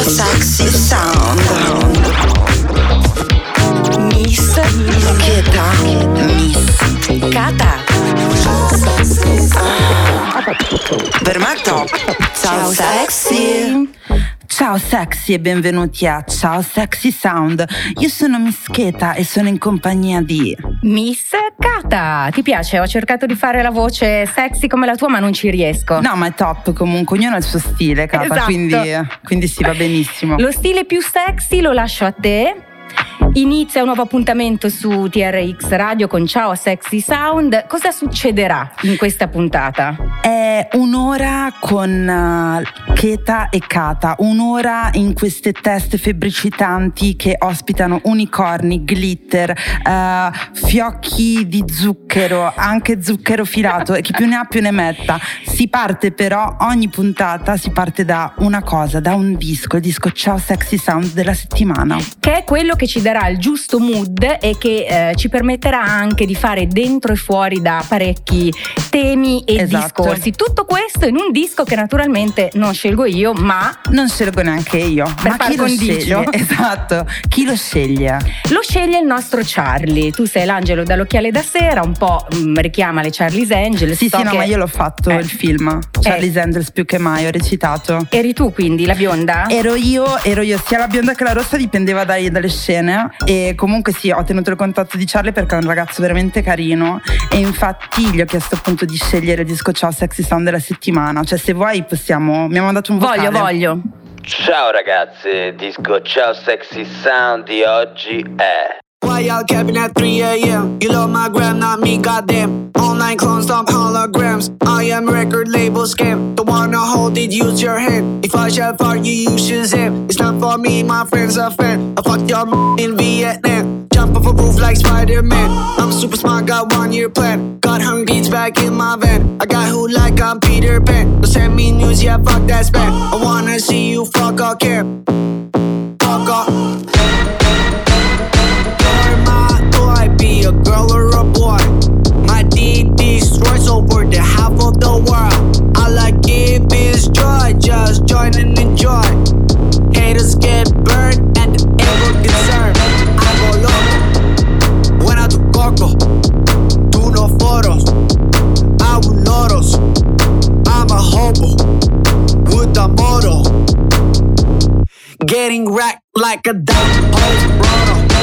Ciao sexy sound. Miss Mischeta. Miss Cata. Per me è top. Ciao sexy. Ciao sexy e benvenuti a Ciao Sexy Sound. Io sono Mischeta e sono in compagnia di Miss Cata. Ti piace? Ho cercato di fare la voce sexy come la tua, ma non ci riesco. No, ma è top comunque, ognuno ha il suo stile, Cata, Esatto. quindi, quindi sì, va benissimo. Lo stile più sexy lo lascio a te. Inizia un nuovo appuntamento su TRX Radio con Ciao Sexy Sound. Cosa succederà in questa puntata? È un'ora con Cheta e Kata, un'ora in queste teste febbricitanti che ospitano unicorni, glitter, uh, fiocchi di zucchero, anche zucchero filato e chi più ne ha più ne metta. Si parte però, ogni puntata si parte da una cosa, da un disco, il disco Ciao Sexy Sound della settimana. Che è quello che ci darà il giusto mood e che eh, ci permetterà anche di fare dentro e fuori da parecchi temi e Esatto. discorsi. Tutto questo in un disco che naturalmente non scelgo io, ma Non scelgo neanche io, Per ma chi lo sceglie? Esatto, chi lo sceglie? Lo sceglie il nostro Charlie. Tu sei l'angelo dall'occhiale da sera, un po' mm, richiama le Charlie's Angels. Sì, So sì, no, che- ma io l'ho fatto Eh. il film. Charlie's Angels più che mai, ho recitato. Eri tu quindi, la bionda? Ero io, ero io, sia la bionda che la rossa dipendeva dai- dalle scene e comunque sì, ho tenuto il contatto di Charlie perché è un ragazzo veramente carino e infatti gli ho chiesto appunto di scegliere il disco Ciao Sexy Sound della settimana, cioè se vuoi possiamo, mi ha mandato un vocale. voglio, voglio. Ciao ragazzi, il disco Ciao Sexy Sound di oggi è y'all capping at 3 a.m.? You love my gram, not me, goddamn. Online clones, stop holograms. I am record label scam. The one to hold it, use your hand. If I shout fart, you use Shazam. It's not for me, my friends are fan. I fucked your m- in Vietnam. Jump off a roof like Spider Man. I'm super smart, got one year plan. Got hung beats back in my van. I got who like I'm Peter Pan. Don't send me news, yeah, fuck that spam. I wanna see you fuck or care. Fuck off. Getting racked like a old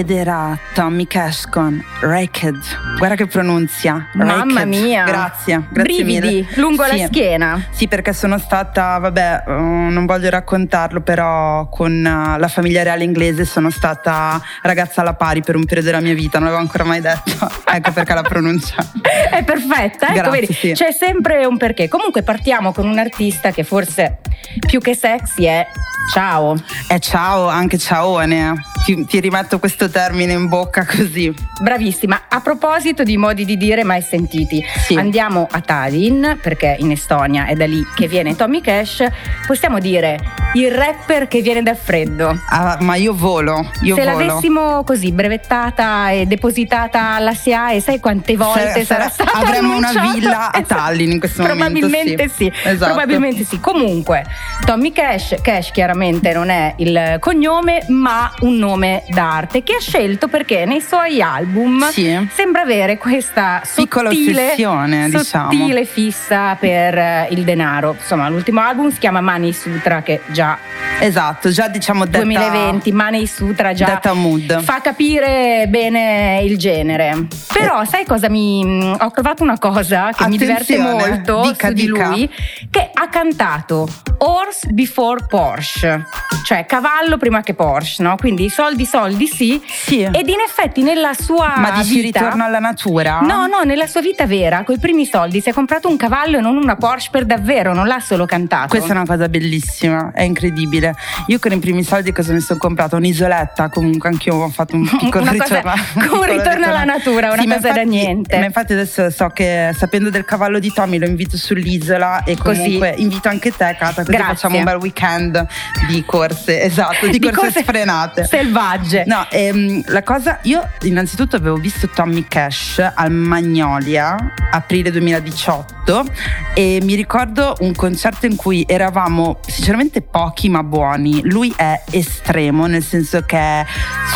Ed era Tommy Cash con Racked. Guarda che pronunzia. Mamma Racked. mia. Grazie, grazie Brividi mille. lungo la Sì. schiena. Sì, perché sono stata, vabbè, eh, non voglio raccontarlo, però con eh, la famiglia reale inglese sono stata ragazza alla pari per un periodo della mia vita, non l'avevo ancora mai detto. ecco perché la pronuncia. È perfetta, ecco, Grazie, vedi, sì. c'è sempre un perché. Comunque partiamo con un artista che forse più che sexy è ciao. E ciao, anche ciaone. Ti, ti rimetto questo termine in bocca così. Bravissima. A proposito di modi di dire mai sentiti, Sì. andiamo a Tallinn perché in Estonia è da lì che viene Tommy Cash. Possiamo dire il rapper che viene dal freddo. Ah, ma io volo, io Se volo. l'avessimo così brevettata e depositata alla SIAE, sai quante volte Se- sarà stata avremmo una annunciata? villa a Esatto. Tallinn in questo momento, Probabilmente sì. sì. Esatto. Probabilmente sì. Comunque, Tommy Cash, Cash chiaramente non è il cognome, ma un nome d'arte che ha scelto perché nei suoi album Sì. sembra avere questa Piccola sottile, ossessione, diciamo. sottile fissa per eh, il denaro. Insomma, l'ultimo album si chiama Money Sutra che già Esatto, già diciamo detta, 2020, Money Sutra già detta mood. fa capire bene il genere. Però sai cosa mi ho trovato una cosa che mi diverte Attenzione, molto dica, su di dica. lui che ha cantato Horse before Porsche, cioè cavallo prima che Porsche, no? Quindi soldi soldi sì. Sì. Ed in effetti nella sua Ma dici vita ritorno alla natura? No, no, nella sua vita vera, coi primi soldi si è comprato un cavallo e non una Porsche per davvero, non l'ha solo cantato. Questa è una cosa bellissima, è incredibile. Io con i primi soldi cosa mi sono comprata? Un'isoletta, comunque anch'io ho fatto un piccolo Una cosa- ritorno. un piccolo ritorno alla natura, una ma cosa da infatti- niente. Ma infatti adesso so che sapendo del cavallo di Tommy lo invito sull'isola e Così. comunque invito anche te, Cata, così Grazie. facciamo un bel weekend di corse, esatto, di, corse, sfrenate. Selvagge. No, ehm, la cosa, io innanzitutto avevo visto Tommy Cash al Magnolia, aprile 2018, e mi ricordo un concerto in cui eravamo sinceramente pochi ma buoni. Lui è estremo, nel senso che è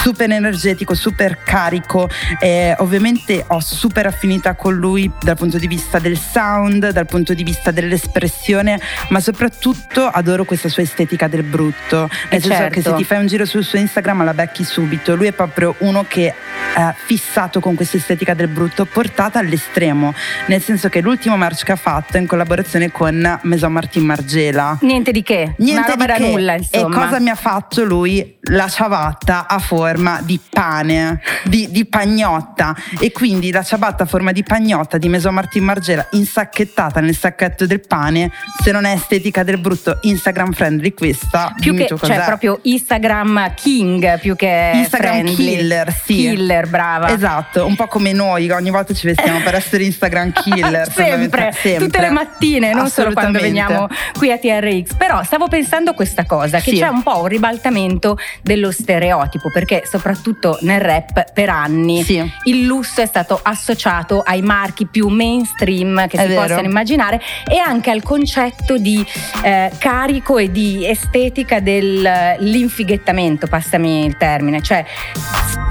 super energetico, super carico. E ovviamente ho super affinità con lui dal punto di vista del sound, dal punto di vista dell'espressione, ma soprattutto adoro questa sua estetica del brutto. Nel senso certo. che se ti fai un giro sul suo Instagram la becchi subito. Lui è proprio uno che è fissato con questa estetica del brutto, portata all'estremo. Nel senso che l'ultimo merch che ha fatto è in collaborazione con Maison Martin Margiela. Niente di che, Niente di che. nulla, E insomma. cosa mi ha fatto lui? La ciabatta a forma di pane, di, di pagnotta. E quindi la ciabatta a forma di pagnotta di Maison Martin Margiela insacchettata nel sacchetto del pane, se non è estetica del brutto Instagram friendly questa, più che, cioè cos'è. proprio Instagram king più che Instagram friendly. killer, sì. Killer, brava. Esatto, un po' come noi, ogni volta ci vestiamo per essere Instagram killer. sempre, fondamentalmente. tutte le mattine, non solo quando veniamo qui a TRX. Però stavo pensando questa cosa, che Sì. c'è un po' un ribaltamento dello stereotipo, perché soprattutto nel rap per anni Sì. il lusso è stato associato ai marchi più mainstream che È si vero. possano immaginare e anche al concetto di eh, carico e di estetica dell'infighettamento, passami il termine, cioè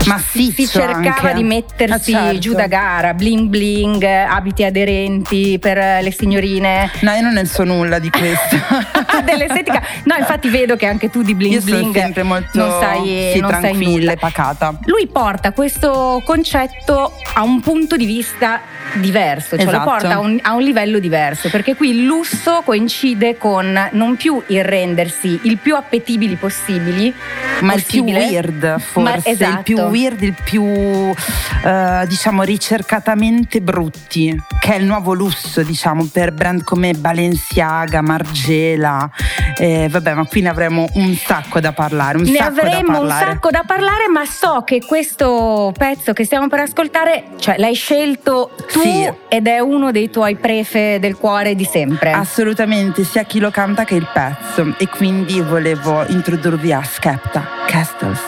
Massiccio si cercava anche. di mettersi Ah, certo. giù da gara, bling bling, abiti aderenti per le signorine. No, io non ne so nulla di questo. Dell'estetica, no, infatti vedo che anche tu di bling Io bling sempre molto non sai, sì, non sai tranquilla nulla. e pacata. Lui porta questo concetto a un punto di vista diverso, cioè lo Esatto. porta a un, a un livello diverso, perché qui il lusso coincide con non più il rendersi il più appetibili possibili, Ma il più possibile. weird, forse. Esatto. Il più weird, il più eh, diciamo ricercatamente brutti, che è il nuovo lusso, diciamo, per brand come Balenciaga, Margiela. Eh, vabbè, ma qui ne avremo un sacco da parlare. Un ne sacco da avremmo un sacco da parlare, ma so che questo pezzo che stiamo per ascoltare, cioè l'hai scelto tu Sì. ed è uno dei tuoi prefe del cuore di sempre. Assolutamente, sia chi lo canta che il pezzo. E quindi volevo introdurvi a Skepta Castles.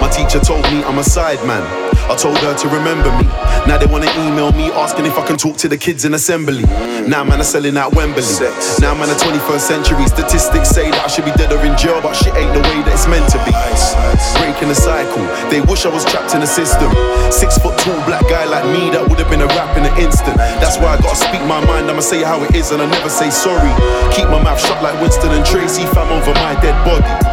My teacher told me I'm a side man. I told her to remember me. Now they wanna email me asking if I can talk to the kids in assembly. Now man are selling out Wembley. Now man are 21st century. Statistics say that I should be dead or in jail, but shit ain't the way that it's meant to be. Breaking the cycle. They wish I was trapped in the system. Six foot tall black guy like me that would have been a rap in an instant. That's why I gotta speak my mind. I'ma say how it is and I never say sorry. Keep my mouth shut like Winston and Tracy. Fam over my dead body.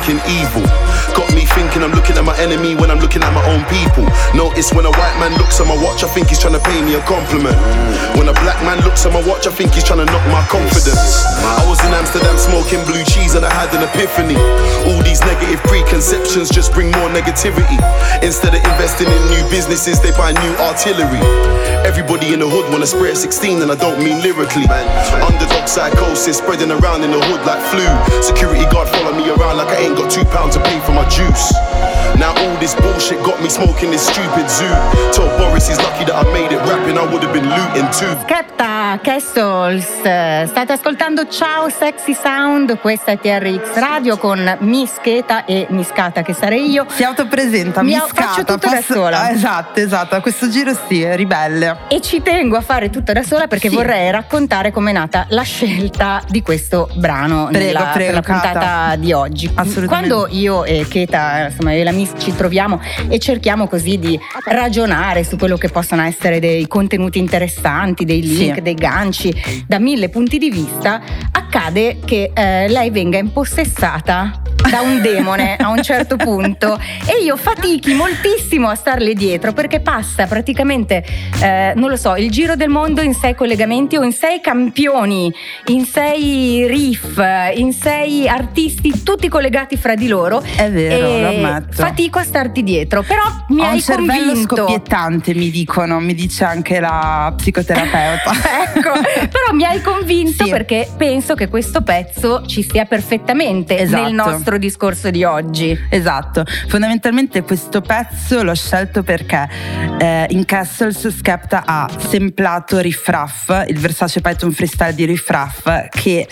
Thinking evil. Enemy when I'm looking at my own people. Notice when a white man looks at my watch, I think he's trying to pay me a compliment. When a black man looks at my watch, I think he's trying to knock my confidence. I was in Amsterdam smoking blue cheese and I had an epiphany. All these negative preconceptions just bring more negativity. Instead of investing in new businesses, they buy new artillery. Everybody in the hood wanna spray a 16 and I don't mean lyrically. Underdog psychosis spreading around in the hood like flu. Security guard follow me around like I ain't got two pounds to pay for my juice. Now all this bullshit got me smoking this stupid zoo. Told Boris he's lucky that I made it rapping, I would have been looting too. Castles, state ascoltando Ciao Sexy Sound, questa è TRX Radio con Miss Keta e Miss Kata che sarei io. Si autopresenta, Mi Miss au- faccio tutto da sola. Ah, esatto, esatto. A questo giro sì, è ribelle. E ci tengo a fare tutto da sola perché Sì. vorrei raccontare com'è nata la scelta di questo brano Prego, nella, prego, per la Kata. puntata di oggi. Assolutamente. Quando io e Keta, insomma io e la Miss ci troviamo e cerchiamo così di ragionare su quello che possono essere dei contenuti interessanti, dei link, Sì. dei ganci, da mille punti di vista, accade che eh, lei venga impossessata da un demone a un certo punto e io fatichi moltissimo a starle dietro perché passa praticamente, eh, non lo so, il giro del mondo in sei collegamenti o in sei campioni, in sei riff, in sei artisti tutti collegati fra di loro. È vero, lo ammetto. Fatico a starti dietro, però mi Ho hai un cervello convinto. scoppiettante, mi dicono, mi dice anche la psicoterapeuta. ecco, però mi hai convinto Sì. perché penso che questo pezzo ci stia perfettamente Esatto. nel nostro discorso di oggi. Esatto, fondamentalmente questo pezzo l'ho scelto perché eh, in Castles Skepta ha semplato Riff Raff, il Versace Python freestyle di Riff Raff, che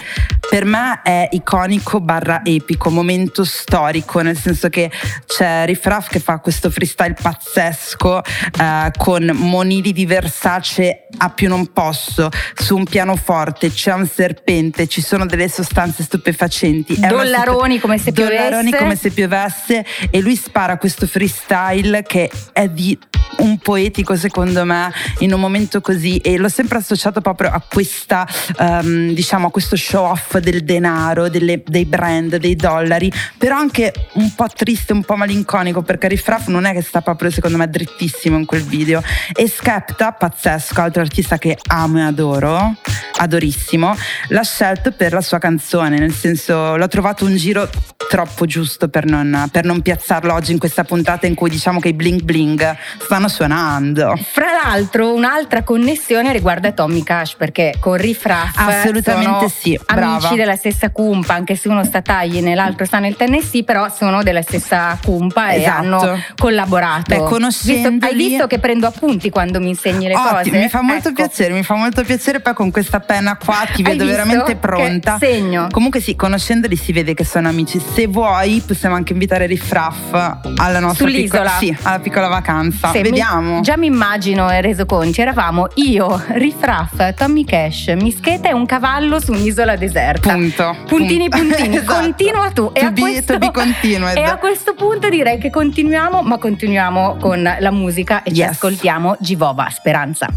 per me è iconico barra epico, momento storico, nel senso che c'è Riff Raff che fa questo freestyle pazzesco eh, con monili di Versace a più non posso, su un pianoforte c'è un serpente, ci sono delle sostanze stupefacenti. è Dollaroni come se Piovesse. come se piovesse e lui spara questo freestyle che è di un poetico secondo me in un momento così e l'ho sempre associato proprio a questa ehm, diciamo a questo show off del denaro delle- dei brand dei dollari però anche un po' triste un po' malinconico perché Riff Raff non è che sta proprio secondo me drittissimo in quel video e Skepta pazzesco altro artista che amo e adoro adorissimo l'ha scelto per la sua canzone nel senso l'ho trovato un giro troppo giusto per non, per non piazzarlo oggi in questa puntata in cui diciamo che i bling bling stanno suonando. Fra l'altro, un'altra connessione riguarda Tommy Cash perché con Riff Raff Assolutamente sono sì, amici brava. della stessa cumpa, anche se uno sta a Tagline e l'altro sta nel Tennessee, però sono della stessa cumpa e Esatto. hanno collaborato. Beh, conoscendoli- Visto- hai visto che prendo appunti quando mi insegni le Ottimo, cose? mi fa molto Ecco. piacere, mi fa molto piacere poi con questa penna qua ti Hai vedo veramente pronta. segno. Comunque sì, conoscendoli si vede che sono amici. Se vuoi possiamo anche invitare Riff Raff alla nostra Sull'isola. piccola, sì, alla piccola vacanza. Sì, mi- Vediamo. già mi immagino e reso conti. Eravamo io, Riff Raff, Tommy Cash, Mischeta e un cavallo su un'isola deserta. Punto. Puntini, Punto. puntini. Esatto. Continua tu. E To a, be- questo, to be continued. e a questo punto direi che continuiamo, ma continuiamo con la musica e ci Yes. ascoltiamo Givova Speranza.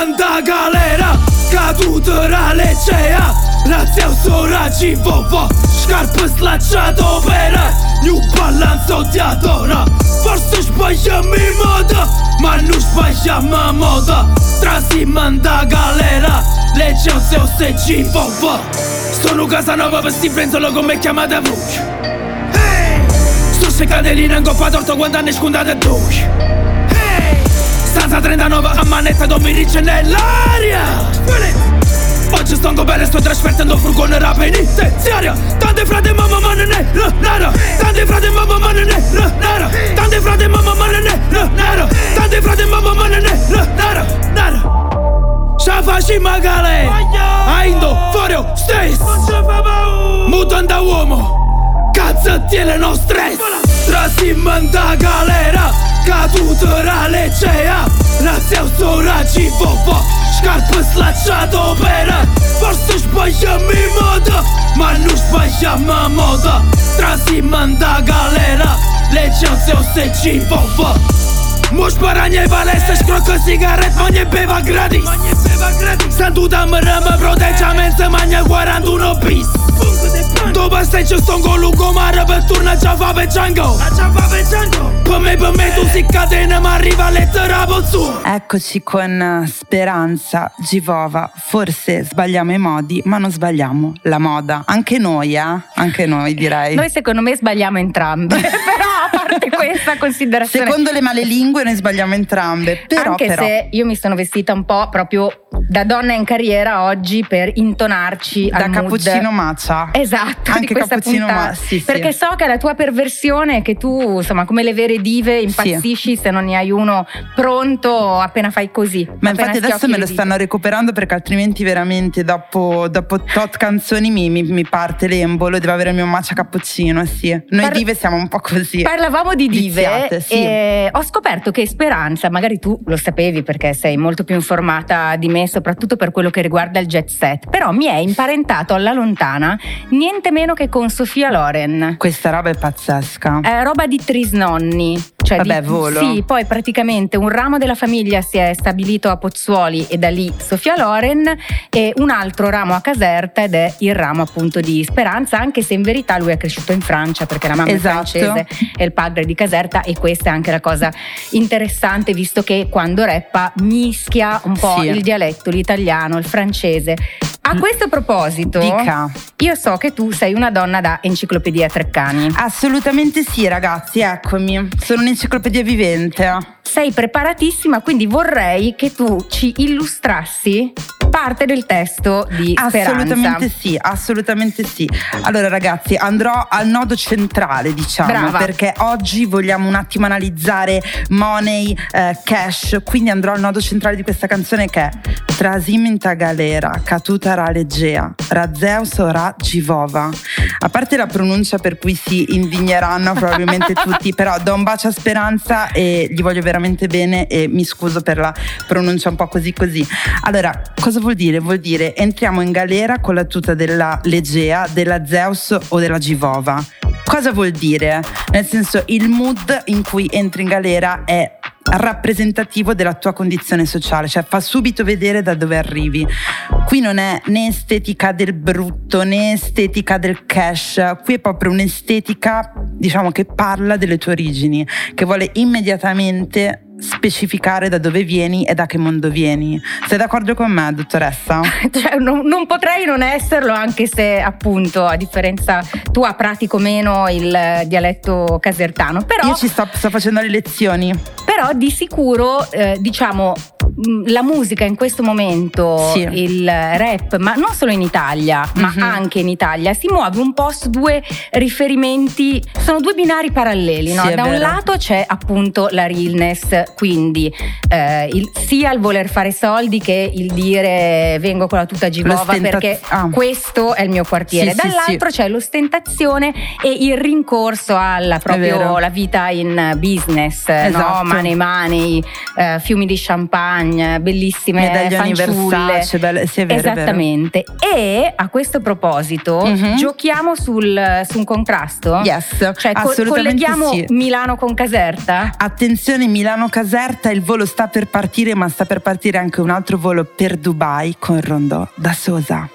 Trasimman da galera Cadută ralecea Rațeau soraci vovă Scarpă slacciato opera New Balance odiatora Forse sbagliamo in moda Ma non sbagliamo a moda Trasimman da galera Legion se o se ci vovă Sono Casanova per sti frenzolo come chiamata voce Hey! Sto se cadelina in coppa torto quando hanno scondata due Hey! Stanza 39 a manetta dominice nell'aria Oggi sto in bene sto trasferendo furgone la penitenziaria Tante frate mamma ma non è la nera Tante frate mamma ma non è la nera Tante frate mamma ma non è la nera Tante frate mamma ma non è la nera Nera Ce facem magale. Aindo, fuori, stress. Mutanda uomo. Cazzo tiene no stress Strasi mënda galera Ka du të rale qeja. Raseu zora gjivo po Shkart pësla qatë opera Përsysh bëja mi moda Ma nush po bëja ma moda. Strasi mënda galera Leqen se ose gjivo po ci vovă Moș paranie valese Scrocă cigaret Ma nie beva gratis Sanduta mă rămă Protecciamento Magna 41 bis Dopo stai c'è sto con lungo mare per tornare a fare Django Per me, per me tu si catena ma arriva a lettera pozzo Eccoci con eh, Speranza, Givova. Forse sbagliamo i modi, ma non sbagliamo la moda. Anche noi, eh? Anche noi direi. Noi secondo me sbagliamo entrambe, però a parte questa considerazione Secondo le malelingue noi sbagliamo entrambe. Però, Anche però. se io mi sono vestita un po' proprio da donna in carriera oggi per intonarci da al mood. cappuccino matcha. Esatto, Anche di questa cappuccino puntata. ma- sì, sì. Perché so che la tua perversione è che tu, insomma, come le vere dive, impazzisci se non ne hai uno pronto appena fai così. Ma infatti adesso me lo stanno recuperando perché altrimenti veramente dopo, dopo tot canzoni mi, mi- mi parte l'embolo, devo avere il mio matcha cappuccino, sì. Noi Par- dive siamo un po' così. Parlavamo di dive Viziate, sì. e ho scoperto che Speranza, magari tu lo sapevi perché sei molto più informata di me, soprattutto per quello che riguarda il jet set, però mi è imparentato alla lontana niente meno che con Sofia Loren. Questa roba è pazzesca. È roba di Trisnonni, Cioè Vabbè, di- volo. Sì, poi praticamente un ramo della famiglia si è stabilito a Pozzuoli e da lì Sofia Loren e un altro ramo a Caserta ed è il ramo appunto di Speranza, anche se in verità lui è cresciuto in Francia perché la mamma Esatto. è francese e il padre è di Caserta e questa è anche la cosa interessante visto che quando rappa mischia un po' Sì. il dialetto, l'italiano, il francese. A questo proposito, Dica. io so che tu sei una donna da enciclopedia Treccani. Assolutamente sì, ragazzi, eccomi. Sono un'enciclopedia vivente. Sei preparatissima, quindi vorrei che tu ci illustrassi parte del testo di Speranza. Assolutamente sì, assolutamente sì. Allora ragazzi, andrò al nodo centrale, diciamo, Brava. perché oggi vogliamo un attimo analizzare money, eh, cash, quindi andrò al nodo centrale di questa canzone che è Trasimenta galera, catuta ra leggea, Razeus ora givova. A parte la pronuncia per cui si indigneranno probabilmente tutti, però do un bacio a Speranza e gli voglio veramente bene e mi scuso per la pronuncia un po' così così. Allora, cosa vuol dire? Vuol dire entriamo in galera con la tuta della Legea, della Zeus o della Givova. Cosa vuol dire? Nel senso, il mood in cui entri in galera è rappresentativo della tua condizione sociale, cioè fa subito vedere da dove arrivi. Qui non è né estetica del brutto né estetica del cash, qui è proprio un'estetica, diciamo, che parla delle tue origini, che vuole immediatamente specificare da dove vieni e da che mondo vieni. Sei d'accordo con me, dottoressa? Cioè, non, non potrei non esserlo, anche se appunto a differenza tua pratico meno il dialetto casertano. Però, Io ci sto, sto facendo le lezioni. però di sicuro, eh, diciamo, la musica in questo momento, Sì. il rap, ma non solo in Italia, ma Mhm. anche in Italia, si muove un po' su due riferimenti, sono due binari paralleli. no? Sì, Da un vero. lato c'è appunto la realness, quindi eh, il- sia il voler fare soldi che il dire vengo con la tuta Givova L'ostentaz- perché ah. questo è il mio quartiere. Sì, Dall'altro c'è l'ostentazione e il rincorso alla proprio la vita in business, Esatto. no? money money, eh, fiumi di champagne, bellissime Medaglioni. Versace, belle- sì, è vero, è vero. Esattamente. E a questo proposito Mhm. giochiamo sul, su un contrasto? Yes, Cioè co- colleghiamo sì. Milano con Caserta? Attenzione Milano Caserta, il volo sta per partire, ma sta per partire anche un altro volo per Dubai con Rondò da Sosa.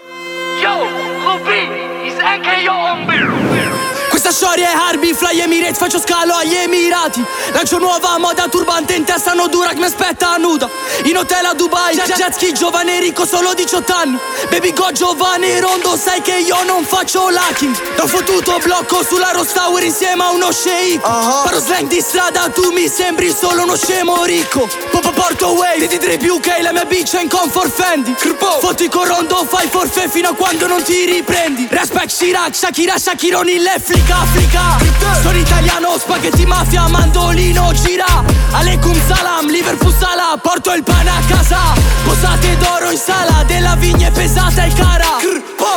È Harby, Fly Emirates, faccio scalo agli Emirati. Lancio nuova moda, turbante in testa, no dura che mi aspetta nuda. In hotel a Dubai, jet, jet ski, giovane ricco, solo 18 anni. Baby go giovane rondo, sai che io non faccio lacking Da un fottuto blocco sulla Rose Tower insieme a uno shake Paro slang di strada, tu mi sembri solo uno scemo ricco. Popo porto wave, ti tre più che la mia bitch è in comfort Fendi. Fotti con rondo, fai forfè fino a quando non ti riprendi. Respect Chirac, Shakira, Shakironi, le flica, flica Sono italiano, spaghetti mafia, mandolino, gira. Aleikum salam, Liverpool sala, porto il pane a casa. Posate d'oro in sala, della vigna è pesata e cara.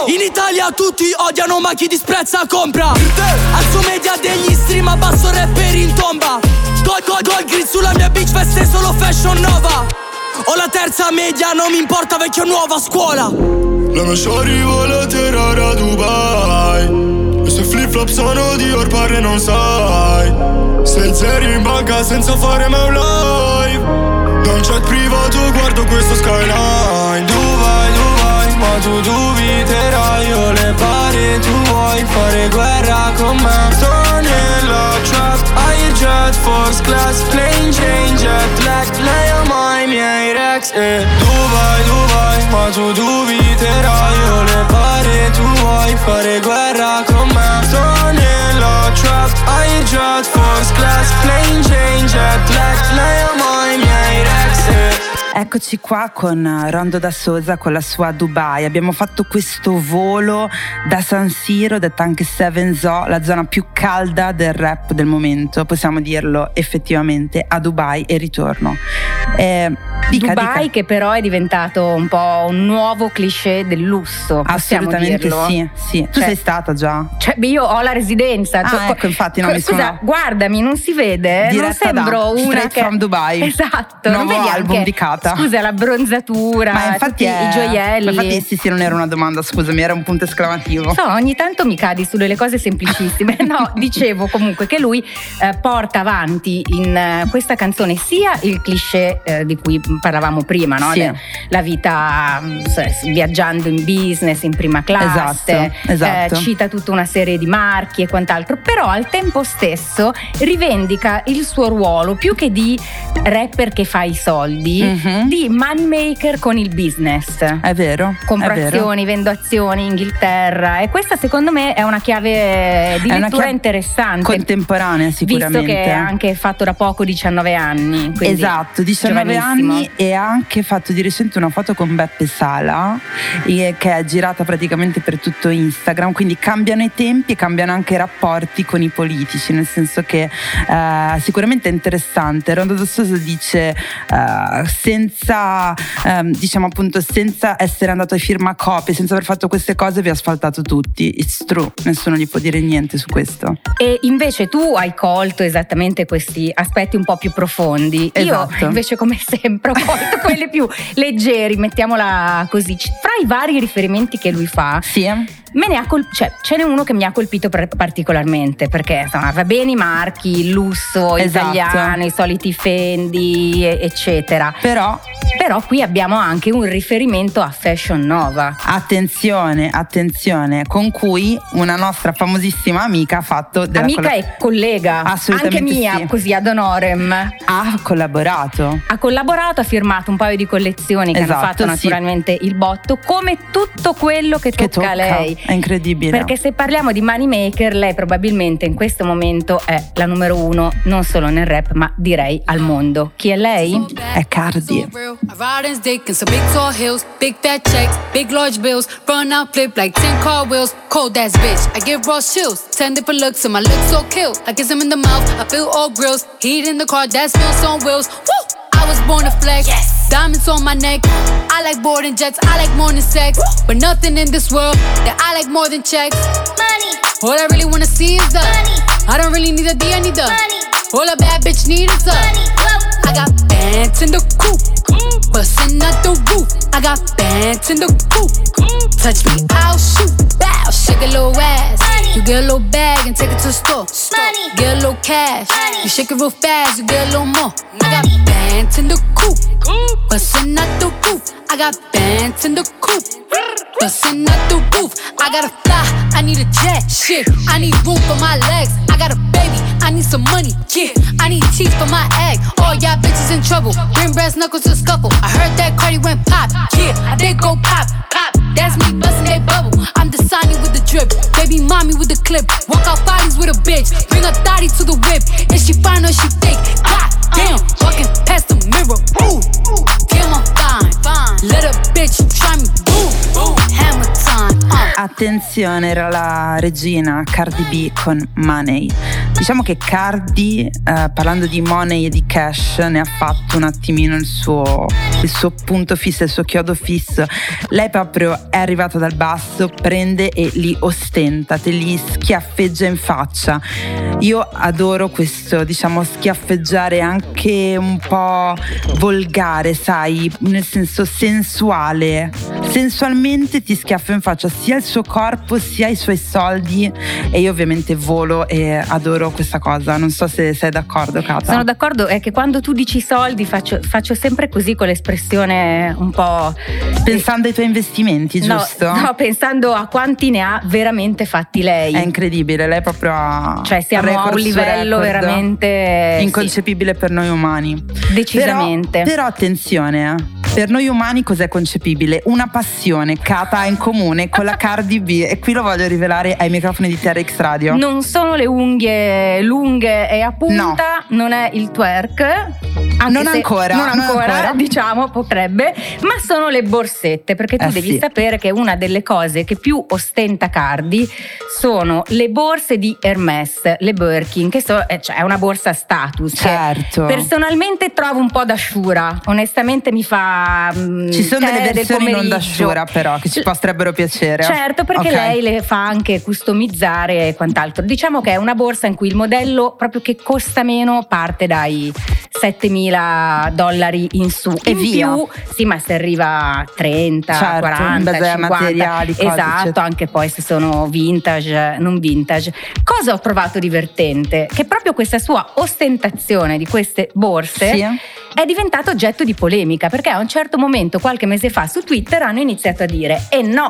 In Italia tutti odiano ma chi disprezza compra. Alzo media degli stream, abbasso rapper in tomba. Gold, gold, gold grid sulla mia beach, veste solo fashion nova. Ho la terza media, non mi importa vecchio nuova scuola. La mia shorty vuole atterrare a Dubai flip flop sono di pare non sai. Sei zeri in banca senza fare mai un live. Da un jet privato guardo questo skyline. Dubai, Dubai, ma tu dubiterai Io le pari, tu vuoi fare guerra con me. Sto nella trap, jet first class Plane change, jet lag, lei ama i miei rex. E Dubai, Dubai, ma tu dubiterai Io le pari, tu vuoi fare guerra con me. Sto nella trap, il jet first class Plane change, jet lag, lei ama i miei Eccoci qua con eh, Rondo da Sosa con la sua Dubai. Abbiamo fatto questo volo da San Siro, detta anche Seven Zoo, la zona più calda del rap del momento, possiamo dirlo effettivamente, a Dubai e ritorno. Eh, Dica, Dubai dica. che però è diventato un po' un nuovo cliché del lusso, Assolutamente sì, sì. Tu Cioè- sei stata già. Cioè, io ho la residenza. Ah, Cioè, ecco, infatti non mi Scusa, sono- guardami, non si vede? non Diretta da sembro una Straight che... from Dubai. Esatto. Nuovo non vedi album anche- di Kata. Scusa, la bronzatura, Ma infatti è- i gioielli. ma Infatti sì, sì, non era una domanda, scusami, era un punto esclamativo. So, ogni tanto mi cadi su delle cose semplicissime. No, dicevo comunque che lui eh, porta avanti in eh, questa canzone sia il cliché eh, di cui parlavamo prima, no? Sì. La vita mm, viaggiando in business in prima classe, Esatto, esatto. eh, cita tutta una serie di marchi e quant'altro, però al tempo stesso rivendica il suo ruolo più che di rapper che fa i soldi, Mhm. di moneymaker con il business È vero. compro è vero. azioni, vendo azioni in Inghilterra e questa secondo me è una chiave di lettura chiave interessante. Contemporanea sicuramente. Visto che è anche fatto da poco 19 anni. Esatto, 19 giovanissimo. E ha anche fatto di recente una foto con Beppe Sala eh, che è girata praticamente per tutto Instagram, quindi cambiano i tempi e cambiano anche i rapporti con i politici, nel senso che eh, sicuramente è interessante. Rondo Dossoso dice eh, senza ehm, diciamo appunto senza essere andato ai firmacopie, senza aver fatto queste cose vi ha asfaltato tutti. It's true, nessuno gli può dire niente su questo. E invece tu hai colto esattamente questi aspetti un po' più profondi. Esatto. Io invece come sempre colto quelli più leggeri, mettiamola così. Fra i vari riferimenti che lui fa, Sì? Me ne ha col- cioè, ce n'è uno che mi ha colpito per- particolarmente perché insomma, va bene i marchi, il lusso Esatto. italiano, i soliti Fendi, e- eccetera. però Però qui abbiamo anche un riferimento a Fashion Nova. Attenzione, attenzione, con cui una nostra famosissima amica ha fatto della Amica colla- e collega, Assolutamente anche mia, sì. così ad honorem. ha collaborato. Ha collaborato, ha firmato un paio di collezioni che hanno Esatto, fatto sì. naturalmente il botto, come tutto quello che tocca, Che tocca, a lei. È incredibile. Perché se parliamo di moneymaker, lei probabilmente in questo momento è la numero uno, non solo nel rap, ma direi al mondo. Chi è lei? È Cardi. I I was born to flex. Yes. Diamonds on my neck. I like boarding jets. I like more than sex. But nothing in this world that I like more than checks. Money. All I really wanna see is the money. I don't really need a D, I need the money. All a bad bitch need is the money. Whoa. I got pants in the coop. Mm. Bustin' out the roof. I got pants in the coop. Mm. Touch me, I'll shoot. Bow, shake a little ass. You get a little bag and take it to the store. Get a little cash. Money. You shake it real fast, you get a little more. Money. I got bands in the coop, bustin' out the roof. I got bands in the coop. Bustin' out the roof, I gotta fly, I need a jet, shit, I need room for my legs, I got a baby, I need some money, yeah, I need teeth for my egg, all y'all bitches in trouble, bring brass knuckles to scuffle, I heard that Cardi went pop, yeah, I did go pop, pop, that's me bustin' that bubble, I'm the Sonny with the drip, baby mommy with the clip, walk out bodies with a bitch, bring a thotty to the whip, is she fine or she fake, god damn, walking past the mirror, ooh, damn I'm fine, fine, let a bitch try me, boom, boom, hammer time, uh. Attenzione, era la regina Cardi B con Money. Diciamo che Cardi, eh, parlando di money e di cash, ne ha fatto un attimino il suo, il suo punto fisso, il suo chiodo fisso. Lei proprio è arrivata dal basso, prende e li ostenta, te li schiaffeggia in faccia. Io adoro questo, diciamo, schiaffeggiare anche un po' volgare, sai, nel senso sensuale. Sensualmente ti schiaffa in faccia sia il suo corpo sia i suoi soldi e io ovviamente volo e adoro questa cosa. Non so se sei d'accordo, Kata. Sono d'accordo, è che quando tu dici soldi faccio, faccio sempre così con l'espressione un po'... Pensando ai tuoi investimenti, No, giusto? No, pensando a quanti ne ha veramente fatti lei. È incredibile, lei proprio ha Cioè siamo a un livello veramente... sì, inconcepibile per noi umani. decisamente. Però, però attenzione, eh. Per noi umani cos'è concepibile? Una passione Kata ha in comune con la Cardi B e qui lo voglio rivelare ai microfoni di TRX Radio. Non sono le unghie lunghe e a punta, non è il twerk. Non ancora, non non ancora, ancora. diciamo, potrebbe, ma sono le borsette, perché tu Eh, devi sì. sapere che una delle cose che più ostenta Cardi sono le borse di Hermès, le Birkin, che so- eh, cioè è una borsa status. Certo. Personalmente trovo un po' d'asciura, onestamente mi fa... mm, Ci sono delle del versioni non pomeriggio. d'asciura però che ci potrebbero piacere. Certo, perché Ok. lei le fa anche customizzare e quant'altro. Diciamo che è una borsa in cui il modello proprio che costa meno parte dai 7.000 dollari in su. E in via. più, sì, ma se arriva a 30, Certo, in 40, base ai 50. materiali, cose, esatto, eccetera. anche poi se sono vintage, non vintage. Cosa ho trovato divertente? Che proprio questa sua ostentazione di queste borse Sì. È diventato oggetto di polemica perché a un certo momento, qualche mese fa, su Twitter hanno iniziato a dire: E no,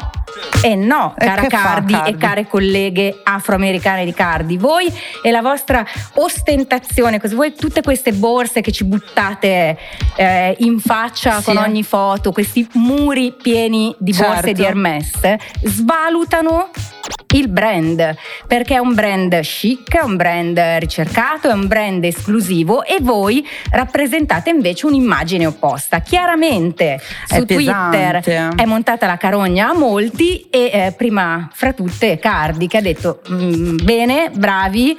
e no, E cara Cardi, Cardi? e care colleghe afroamericane di Cardi, voi e la vostra ostentazione, così voi tutte queste borse che ci buttate eh, in faccia Sì. con ogni foto, questi muri pieni di borse Certo. di Hermès, svalutano il brand perché è un brand chic, è un brand ricercato, è un brand esclusivo e voi rappresentate invece un'immagine opposta. Chiaramente È su Twitter pesante. è montata la carogna a molti e eh, prima fra tutte Cardi che ha detto "Mm, bene, bravi.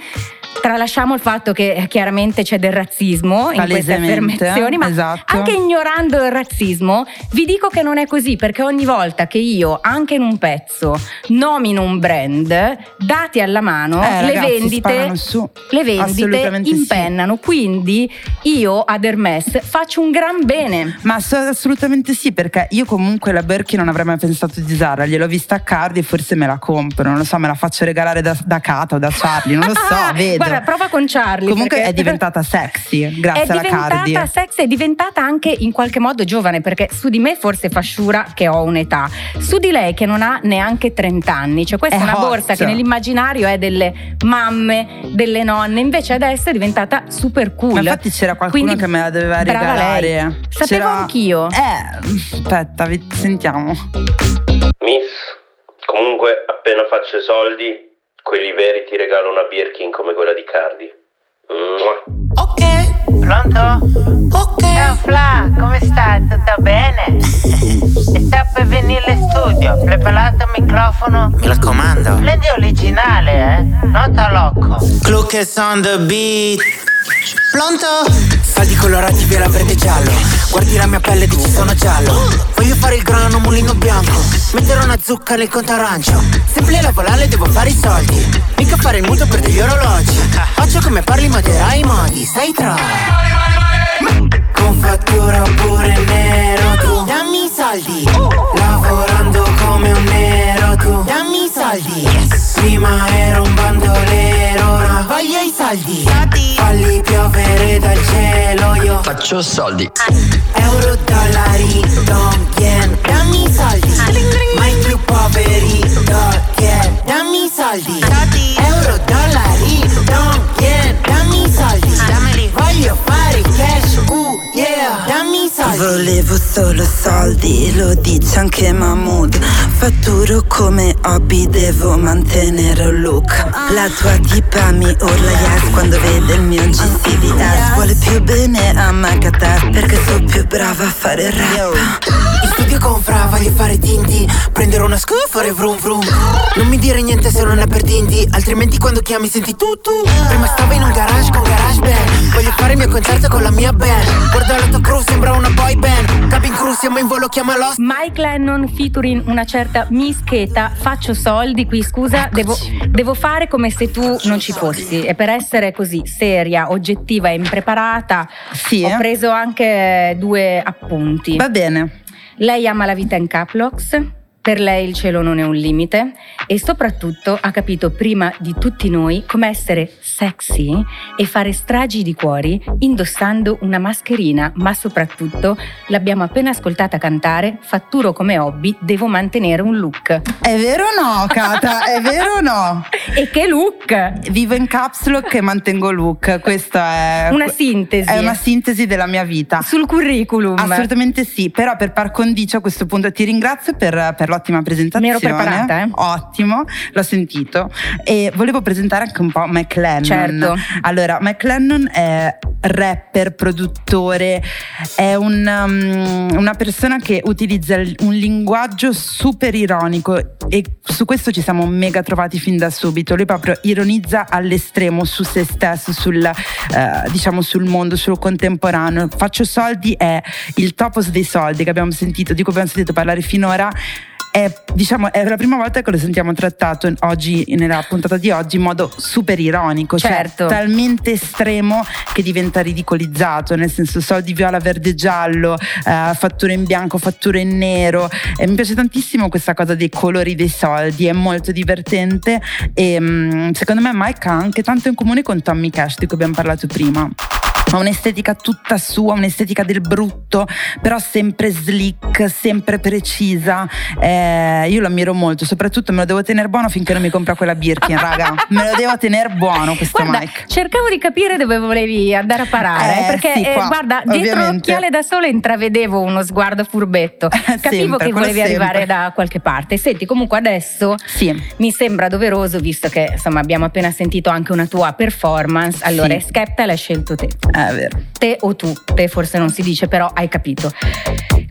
Tralasciamo il fatto che eh, chiaramente c'è del razzismo in queste affermazioni, ma esatto. anche ignorando il razzismo, vi dico che non è così perché ogni volta che io, anche in un pezzo, nomino un brand, dati alla mano, Eh, le ragazzi, vendite, su. le vendite Assolutamente sì. impennano. Quindi io ad Hermès faccio un gran bene. Ma so- assolutamente sì, perché io comunque la Birkin non avrei mai pensato di usarla, gliel'ho vista a Cardi e forse me la compro, non lo so, me la faccio regalare da, da Kata o da Charlie, non lo so, vedo. Guarda, prova con Charlie. Comunque perché- è diventata sexy grazie è alla Cardi. diventata sexy, è diventata anche in qualche modo giovane perché su di me forse fa sciura che ho un'età, su di lei che non ha neanche 30 anni, cioè questa è, È una hot. borsa che nell'immaginario è delle mamme, delle nonne, invece adesso è diventata super cool. Ma infatti c'era qualcuno Quindi, che me la doveva regalare. lei. Sapevo C'era- anch'io. Eh, aspetta, vi- sentiamo. Miss, comunque appena faccio i soldi, quelli veri ti regalo una Birkin come quella di Cardi. Mua. Ok, pronto? Ok. Ciao Fla, come stai? Tutto bene? E sta per venire in studio, preparato il microfono? Mi raccomando. Prendi originale, eh? Nota loco. Cluckers on the beat. Pronto? Saldi colorati viola verde e giallo. Guardi la mia pelle dici sono giallo. Voglio fare il grano mulino bianco. Mettere una zucca nel conto arancio. Sempre lavorare devo fare i soldi. Mica fare il mutuo per degli orologi. Faccio come parli ma dirai i modi. Stai tra. Con fattura pure nero tu. Dammi i soldi. Lavorando come un nero tu. Dammi i soldi. Prima ero un bandolero, ora voglio i soldi. Falli piovere dal cielo, io Faccio soldi. Euro, dollari, don yen. Dammi i soldi. Mai più poveri, don yen. Dammi i soldi. Euro, dollari, don yen. Dammi i soldi. Voglio fare cash, uh yeah. Dammi i soldi. Volevo solo soldi, lo dice anche Mahmood. Fatturo come hobby, devo mantenere un look. La tua tipa mi urla quando vede il mio GCDS. Vuole più bene a te, perché sono più brava a fare rap. In studio con Fra voglio fare tinti. Prendere una scu e fare vroom vroom Non mi dire niente se non è per tinti Altrimenti quando chiami senti tu tu Prima stavo in un garage con garage band. Voglio fare il mio concerto con la mia band. Guarda la tua crew sembra una boy band. Cabin crew siamo in volo chiama Lost. Mike Lennon featuring una certa mischeta, faccio soldi qui, scusa, devo, devo fare come se tu non ci fossi. E per essere così seria, oggettiva e impreparata Sì, ho eh? preso anche due appunti. Va bene. Lei ama la vita in caplox, per lei il cielo non è un limite e soprattutto ha capito prima di tutti noi come essere sexy e fare stragi di cuori indossando una mascherina, ma soprattutto l'abbiamo appena ascoltata cantare, fatturo come hobby, devo mantenere un look. È vero o no, Kata? È vero o no? E che look! Vivo in caps lock e mantengo look. Questa è Una sintesi. È una sintesi della mia vita. Sul curriculum. Assolutamente sì, però per par condicio a questo punto ti ringrazio per, per per l'ottima presentazione. Mi ero preparata, eh? Ottimo, l'ho sentito. E volevo presentare anche un po' McLennan. Certo. Allora, McLennan è rapper, produttore, è un, um, una persona che utilizza un linguaggio super ironico e su questo ci siamo mega trovati fin da subito. Lui proprio ironizza all'estremo su se stesso, sul, uh, diciamo sul mondo, sul contemporaneo. Faccio soldi è il topos dei soldi che abbiamo sentito, di cui abbiamo sentito parlare finora è, diciamo, è la prima volta che lo sentiamo trattato oggi, nella puntata di oggi in modo super ironico, certo. cioè talmente estremo che diventa ridicolizzato, nel senso soldi viola, verde, giallo, eh, fatture in bianco, fatture in nero. E mi piace tantissimo questa cosa dei colori dei soldi, è molto divertente e mm, secondo me Mike ha anche tanto in comune con Tommy Cash di cui abbiamo parlato prima ha un'estetica tutta sua, un'estetica del brutto, però sempre slick, sempre precisa. Eh, io lo ammiro molto, soprattutto me lo devo tenere buono finché non mi compra quella Birkin, raga. Me lo devo tenere buono questo guarda, Mike. Cercavo di capire dove volevi andare a parare, Eh, perché sì, eh, qua, guarda, dietro ovviamente. l'occhiale da sole intravedevo uno sguardo furbetto. Capivo Sempre, che volevi arrivare da qualche parte. Senti, comunque adesso Sì. mi sembra doveroso, visto che insomma abbiamo appena sentito anche una tua performance. Allora, Sì. Skepta l'hai scelto te. È vero. Te o tu, te forse non si dice, però hai capito.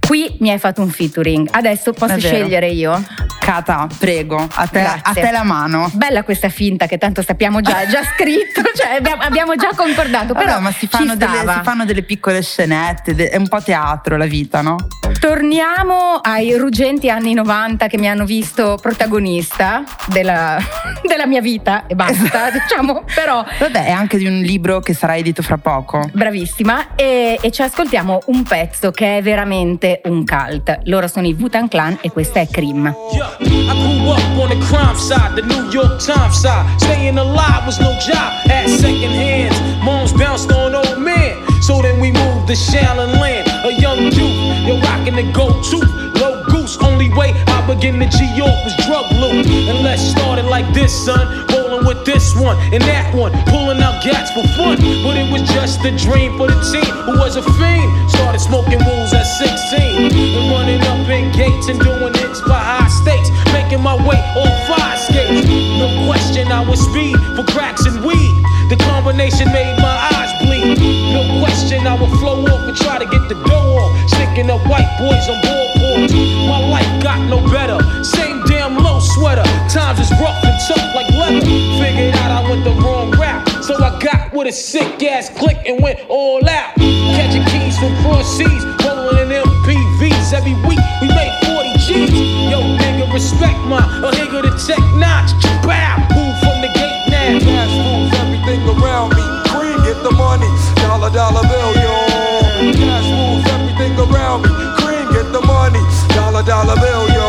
Qui mi hai fatto un featuring, adesso posso scegliere io? Cata, prego, a te, a te la mano. Bella questa finta che tanto sappiamo già, è già scritto, cioè abbiamo, già concordato, però Vabbè, ma si fanno, delle, si fanno delle piccole scenette, è un po' teatro la vita, no? Torniamo ai ruggenti anni 90 che mi hanno visto protagonista della, della mia vita e basta, diciamo, però Vabbè, è anche di un libro che sarà edito fra poco. bravissima e, e ci ascoltiamo un pezzo che è veramente un cult. Loro sono i Wu-Tang Clan e questa è Cream. Yeah, I grew up on the crime side, the New York Times side. Staying alive was no job at second hands. Moms bounced on old men. So then we moved to Shallon Land, a young youth. You're rocking the gold tooth, low goose. Only way I begin to G York was drug loot. And let's start it like this, son. Rolling with this one and that one, pulling out gats for fun. But it was just a dream for the team who was a fiend. Started smoking rules at 16 and running up in gates and doing hits by high stakes. Making my way on fire skates. No question, I was speed for cracks and weed. The combination made my eyes No question, I would flow off and try to get the dough off. Sticking up white boys on board My life got no better. Same damn low sweater. Times is rough and tough like leather. Figured out I went the wrong route. So I got with a sick ass click and went all out. Catching keys from cross seas, rolling in MPVs. Every week we made 40 G's. Yo, nigga, respect my a nigga to tech notch. Bow, move from the gate now. Dollar, dollar bill, yo. Cash moves everything around me. Cream, get the money. Dollar, dollar bill, yo.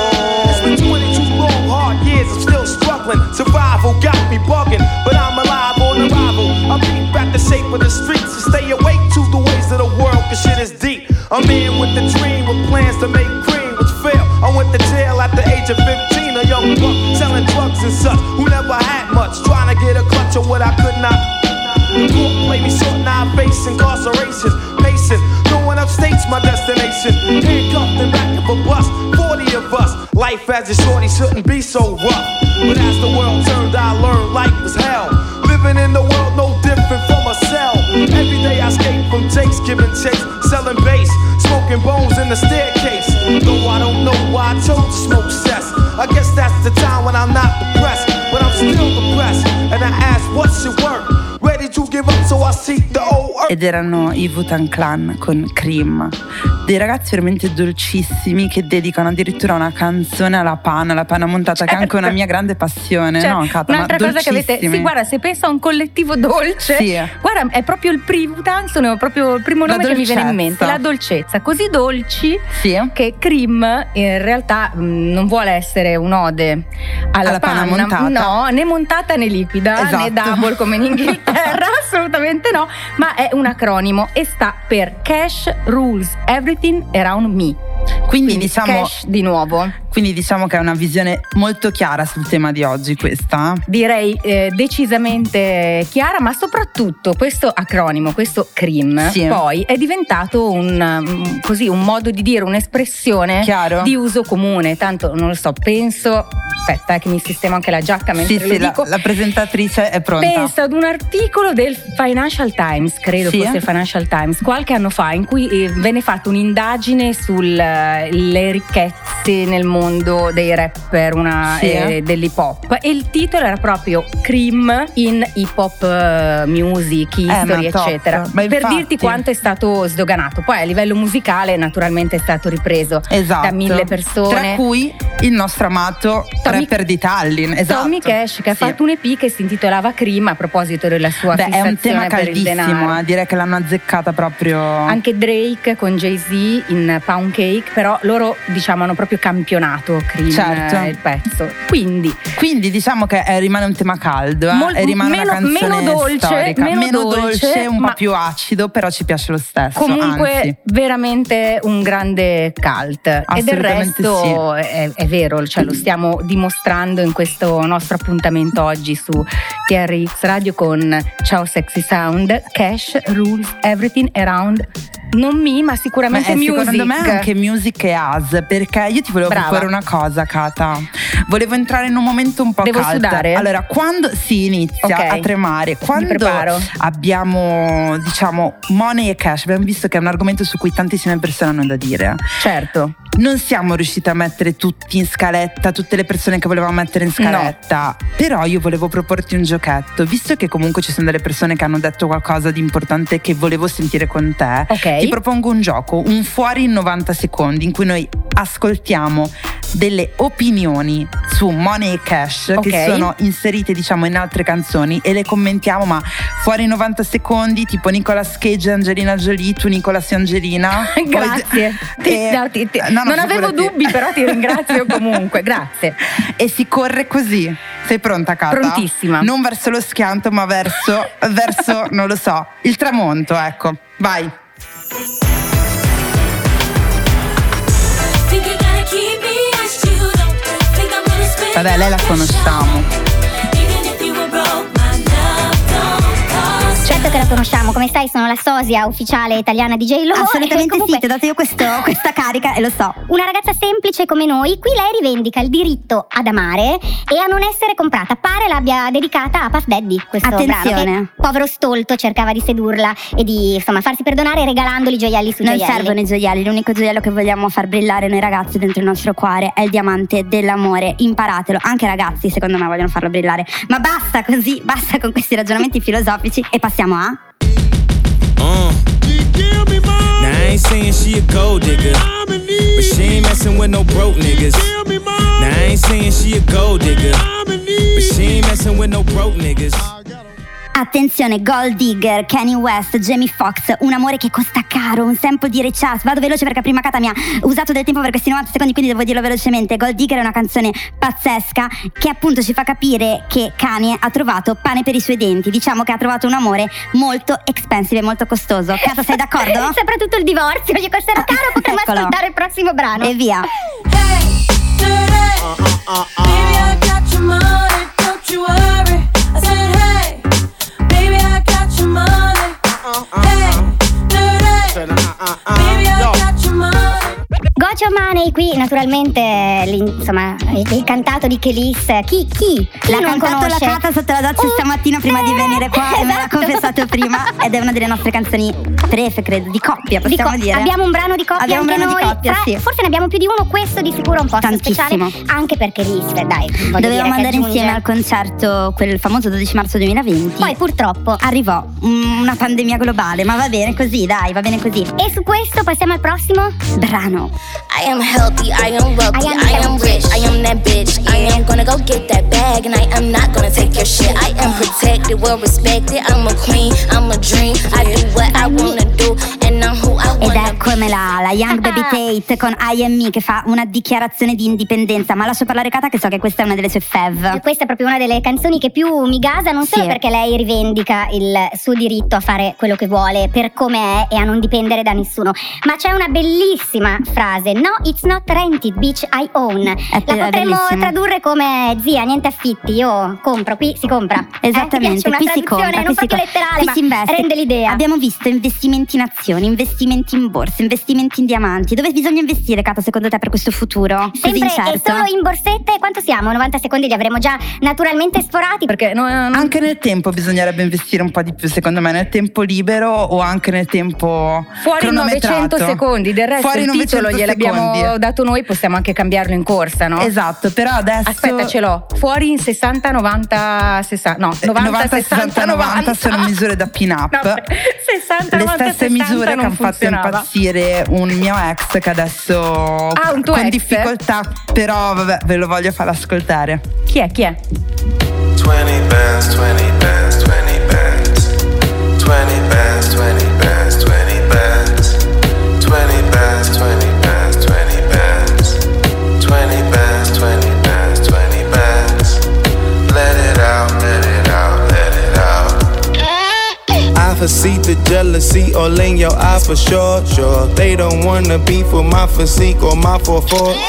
It's been 22 long, hard years, I'm still struggling. Survival got me bugging, but I'm alive on arrival. I beat back the shape of the streets and stay awake to the ways of the world, cause shit is deep. I'm in with the dream, with plans to make cream, which fail. I went to jail at the age of 15, a young buck selling drugs and such, who never had much, trying to get a clutch of what I could not. Court played me short, now I face incarceration. Pacing, no one upstate's my destination. Handcuffed in back of a bus, 40 of us. Life as a shorty shouldn't be so rough. But as the world turned, I learned life was hell. Living in the world no different from a cell. Every day I escape from Jake's giving chase, selling bass, smoking bones in the staircase. Though I don't know why I chose to smoke cess. I guess that's the time when I'm not depressed, but I'm still depressed. And I ask, what's your work? Ed erano i Wu-Tang Clan con Cream, dei ragazzi veramente dolcissimi che dedicano addirittura una canzone alla panna, la panna montata, che è anche una mia grande passione, Cioè, no? Cata, ma un'altra cosa che avete. Sì, guarda, se pensa a un collettivo dolce, Sì. guarda, è proprio il primo sono proprio il primo nome che mi viene in mente. La dolcezza. Così dolci Sì. che Cream in realtà mh, non vuole essere un'ode alla, Alla panna montata. No, né montata né liquida, né Esatto. double come in Inghilterra, assolutamente no, ma è un acronimo e sta per Cash Rules Everything Around Me. Quindi, diciamo Cash di nuovo. Quindi diciamo che è una visione molto chiara sul tema di oggi questa. Direi eh, decisamente chiara, ma soprattutto questo acronimo, questo CRIM, Sì. poi è diventato un, um, così, un modo di dire, un'espressione Chiaro. di uso comune. Tanto non lo so, penso. Aspetta, eh, che mi sistemo anche la giacca mentre Sì, lo sì, la, dico. la presentatrice è pronta. Penso ad un articolo del Financial Times, credo Sì. fosse il Financial Times, qualche anno fa, in cui eh, venne fatta un'indagine sulle ricchezze nel mondo dei rapper una, Sì. e dell'hip hop. E il titolo era proprio Cream in hip hop eh, music, history, eccetera. Per infatti. dirti quanto è stato sdoganato. Poi a livello musicale, naturalmente, è stato ripreso Esatto. da mille persone. Tra cui il nostro amato Tommy- rapper di Tallinn. Esatto. Tommy Cash che ha Sì. fatto un EP che si intitolava Cream a proposito della sua Beh, è un tema caldissimo, eh, direi che l'hanno azzeccata proprio. Anche Drake con Jay-Z in Pound Cake, però loro diciamo hanno proprio campionato Cream Certo. eh, il pezzo. Quindi, Quindi diciamo che eh, rimane un tema caldo, eh, Mol- rimane meno- una canzone meno dolce, storica. meno dolce, un po' ma- più acido, però ci piace lo stesso. comunque anzi. veramente un grande cult. E del resto è, è vero, cioè lo stiamo dimostrando in questo nostro appuntamento oggi su TRX Radio con Ciao Sexy Sound, Cash Rules Everything Around. Non me, ma Ma sicuramente è, music. secondo me anche music e as perché io ti volevo Brava. proporre una cosa Kata volevo entrare in un momento un po' Devo cult sudare? allora quando si inizia Ok. a tremare quando abbiamo diciamo money e cash abbiamo visto che è un argomento su cui tantissime persone hanno da dire Certo. Non siamo riusciti a mettere tutti in scaletta, tutte le persone che volevamo mettere in scaletta. Però io volevo proporti un giochetto, visto che comunque ci sono delle persone che hanno detto qualcosa di importante che volevo sentire con te. Ok. Ti propongo un gioco, un fuori in 90 secondi, in cui noi ascoltiamo delle opinioni su Money e Cash Ok. che sono inserite diciamo in altre canzoni e le commentiamo ma fuori in 90 secondi tipo Nicolas Cage e Angelina Jolie tu Nicolas e Angelina Grazie. Ti- Eh, no, ti- ti- no, no, non avevo dubbi, però ti ringrazio comunque. Grazie. e si corre così. Sei pronta, Cata? Prontissima. Non verso lo schianto, ma verso, verso non lo so, il tramonto, ecco. Vai. Vabbè, lei la conosciamo. Certo che la conosciamo, come sai sono la sosia ufficiale italiana di J-Lo Assolutamente comunque- sì, ti ho dato io questo- questa carica e lo so. Una ragazza semplice come noi, qui lei rivendica il diritto ad amare e a non essere comprata. Pare l'abbia dedicata a Puff Daddy questo Attenzione. brano. Che, povero stolto cercava di sedurla e di insomma farsi perdonare regalandoli gioielli su Non gioielli. servono i gioielli, l'unico gioiello che vogliamo far brillare noi ragazzi dentro il nostro cuore è il diamante dell'amore. Imparatelo, anche ragazzi secondo me vogliono farlo brillare. Ma basta così, basta con questi ragionamenti filosofici e passiamo a... Now I ain't saying she a gold digger, but she ain't messing with no broke niggas. Now I ain't saying she a gold digger, but she ain't messing with no broke niggas. Attenzione, Gold Digger, Kanye West, Jamie Foxx, un amore che costa caro, un sample di Ray Charles. Vado veloce perché prima Kata mi ha usato del tempo per questi 90 secondi, quindi devo dirlo velocemente. Gold Digger è una canzone pazzesca che appunto ci fa capire che Kanye ha trovato pane per i suoi denti. Diciamo che ha trovato un amore molto expensive, molto costoso. Kata, sei d'accordo? Soprattutto il divorzio, gli costerà caro, potremmo Eccolo. ascoltare il prossimo brano. E via. Baby, I got your money, don't you worry. I said, hey, I got your money. Hey, dirty. Gojo Money qui naturalmente l'in- insomma il, cantato di Kelis chi chi chi L'ha non cantato conosce la Cata sotto la doccia stamattina prima di venire qua e me l'ha Esatto. confessato prima ed è una delle nostre canzoni prefe, credo, di coppia, Di possiamo co- dire. abbiamo un brano di coppia Abbiamo un anche brano di noi coppia, Tra- sì. forse ne abbiamo più di uno questo di sicuro è un po' Tantissimo. speciale anche perché Kelis dai Dovevamo andare aggiunge- insieme al concerto, quel famoso 12 marzo 2020. poi purtroppo arrivò mm, una pandemia globale, ma va bene così, dai, va bene così. e su questo passiamo al prossimo brano I am healthy, I am wealthy, I am I am rich, I am that bitch. I am gonna go get that bag, and I am not gonna take your shit. I am protected, well respected. I'm a queen, I'm a dream. I do what I wanna do, and I'm who I Ed wanna eccomela, la Young Baby Tate con I Am Me che fa una dichiarazione di indipendenza. Ma lascio parlare Kata che so che questa è una delle sue fev. Questa è proprio una delle canzoni che più mi gasa, non solo Sì. perché lei rivendica il suo diritto a fare quello che vuole per come è e a non dipendere da nessuno, ma c'è una bellissima frase: No, it's not rented, bitch, I own. La è potremmo tradurre come zia, niente affitti, io compro, qui si compra. Eh, Esattamente, una qui si compra, non qui si proprio compra. letterale, Qui ma si investe. rende l'idea. Abbiamo visto investimenti in azioni, investimenti in borse, investimenti in diamanti. Dove bisogna investire, Kata, secondo te, per questo futuro? Così Sempre e incerto? solo in borsette, quanto siamo? 90 secondi li avremo già naturalmente sforati. Perché Anche nel tempo bisognerebbe investire un po' di più, secondo me, nel tempo libero o anche nel tempo Fuori cronometrato. 900 secondi, del resto Fuori il titolo 900 gliel'abbiamo secondi. dato noi, possiamo anche cambiarlo in corsa, no? Esatto, però adesso Aspetta, ce l'ho. Fuori in 60, 90, 60. No, 90, 90, 60, 60, 90 sono misure da pin-up. No, 60, Le 90, stesse 60 misure che hanno fatto impazzire un mio ex che adesso Ah, un tuo con ex? difficoltà, però vabbè, ve lo voglio far ascoltare. Chi è? Chi è? 20 bands, 20 bands, 20 I foresee the jealousy all in your eyes for sure, sure. They don't wanna be for my physique or my 4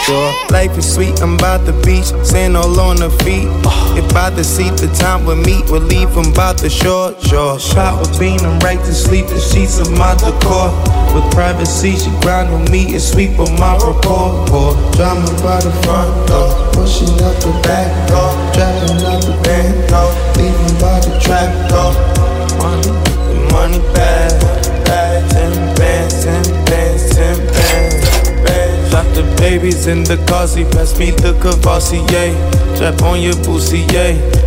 sure. Life is sweet, I'm by the beach, sand all on the feet. If the seat, the time we meet, we'll leave them by the shore, sure. Shot with bean, I'm right to sleep, the sheets of my decor. With privacy, she grind on me and sweep on my report. Pour drama by the front door, pushing up the back door, trapping out the band door, leaving by the trap door. The babies in the car seat, pass me the Cavassier. Strap on your boosie,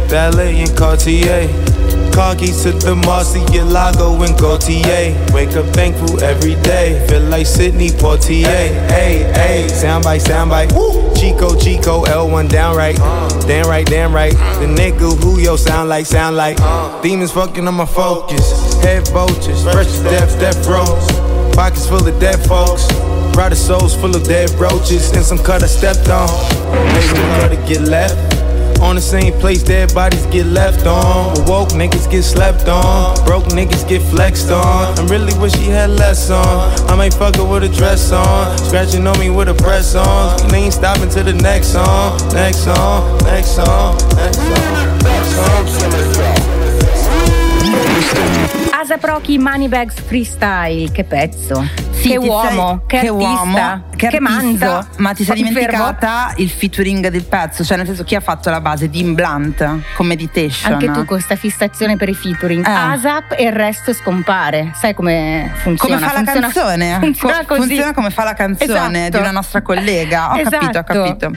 ballet and Cartier. Car keys to the Marcy, your Lago and Gaultier. Wake up thankful every day, feel like Sydney Portier. Hey, hey, soundbite, soundbite. Chico, Chico, L1 downright. Damn right, damn right. The nigga who yo sound like, sound like. Demons fucking on my focus. Head vultures, fresh to death, death rows. Pockets full of dead folks. Rider souls full of dead roaches. And some cut I stepped on. Maybe cut to get left. On the same place, dead bodies get left on. Woke niggas get slept on. Broke niggas get flexed on. I really wish he had less on. I might fuck her with a dress on. Scratching on me with a press on. We ain't stopping to the next song. Next song, next song, next song, next song. Asa Prochi Moneybags Freestyle, che pezzo. Sì, che uomo, sei- che, uomo, artista, che, artista, manzo. Ma ti sei fermo? dimenticata il featuring del pezzo, cioè nel senso chi ha fatto la base di Blunt con Meditation. Anche tu con questa fissazione per i featuring. Eh. ASAP e il resto scompare. Sai come funziona? Come fa la Funziona- canzone? Funziona Co- così. funziona come fa la canzone Esatto. di una nostra collega. Ho capito, ho Esatto. capito.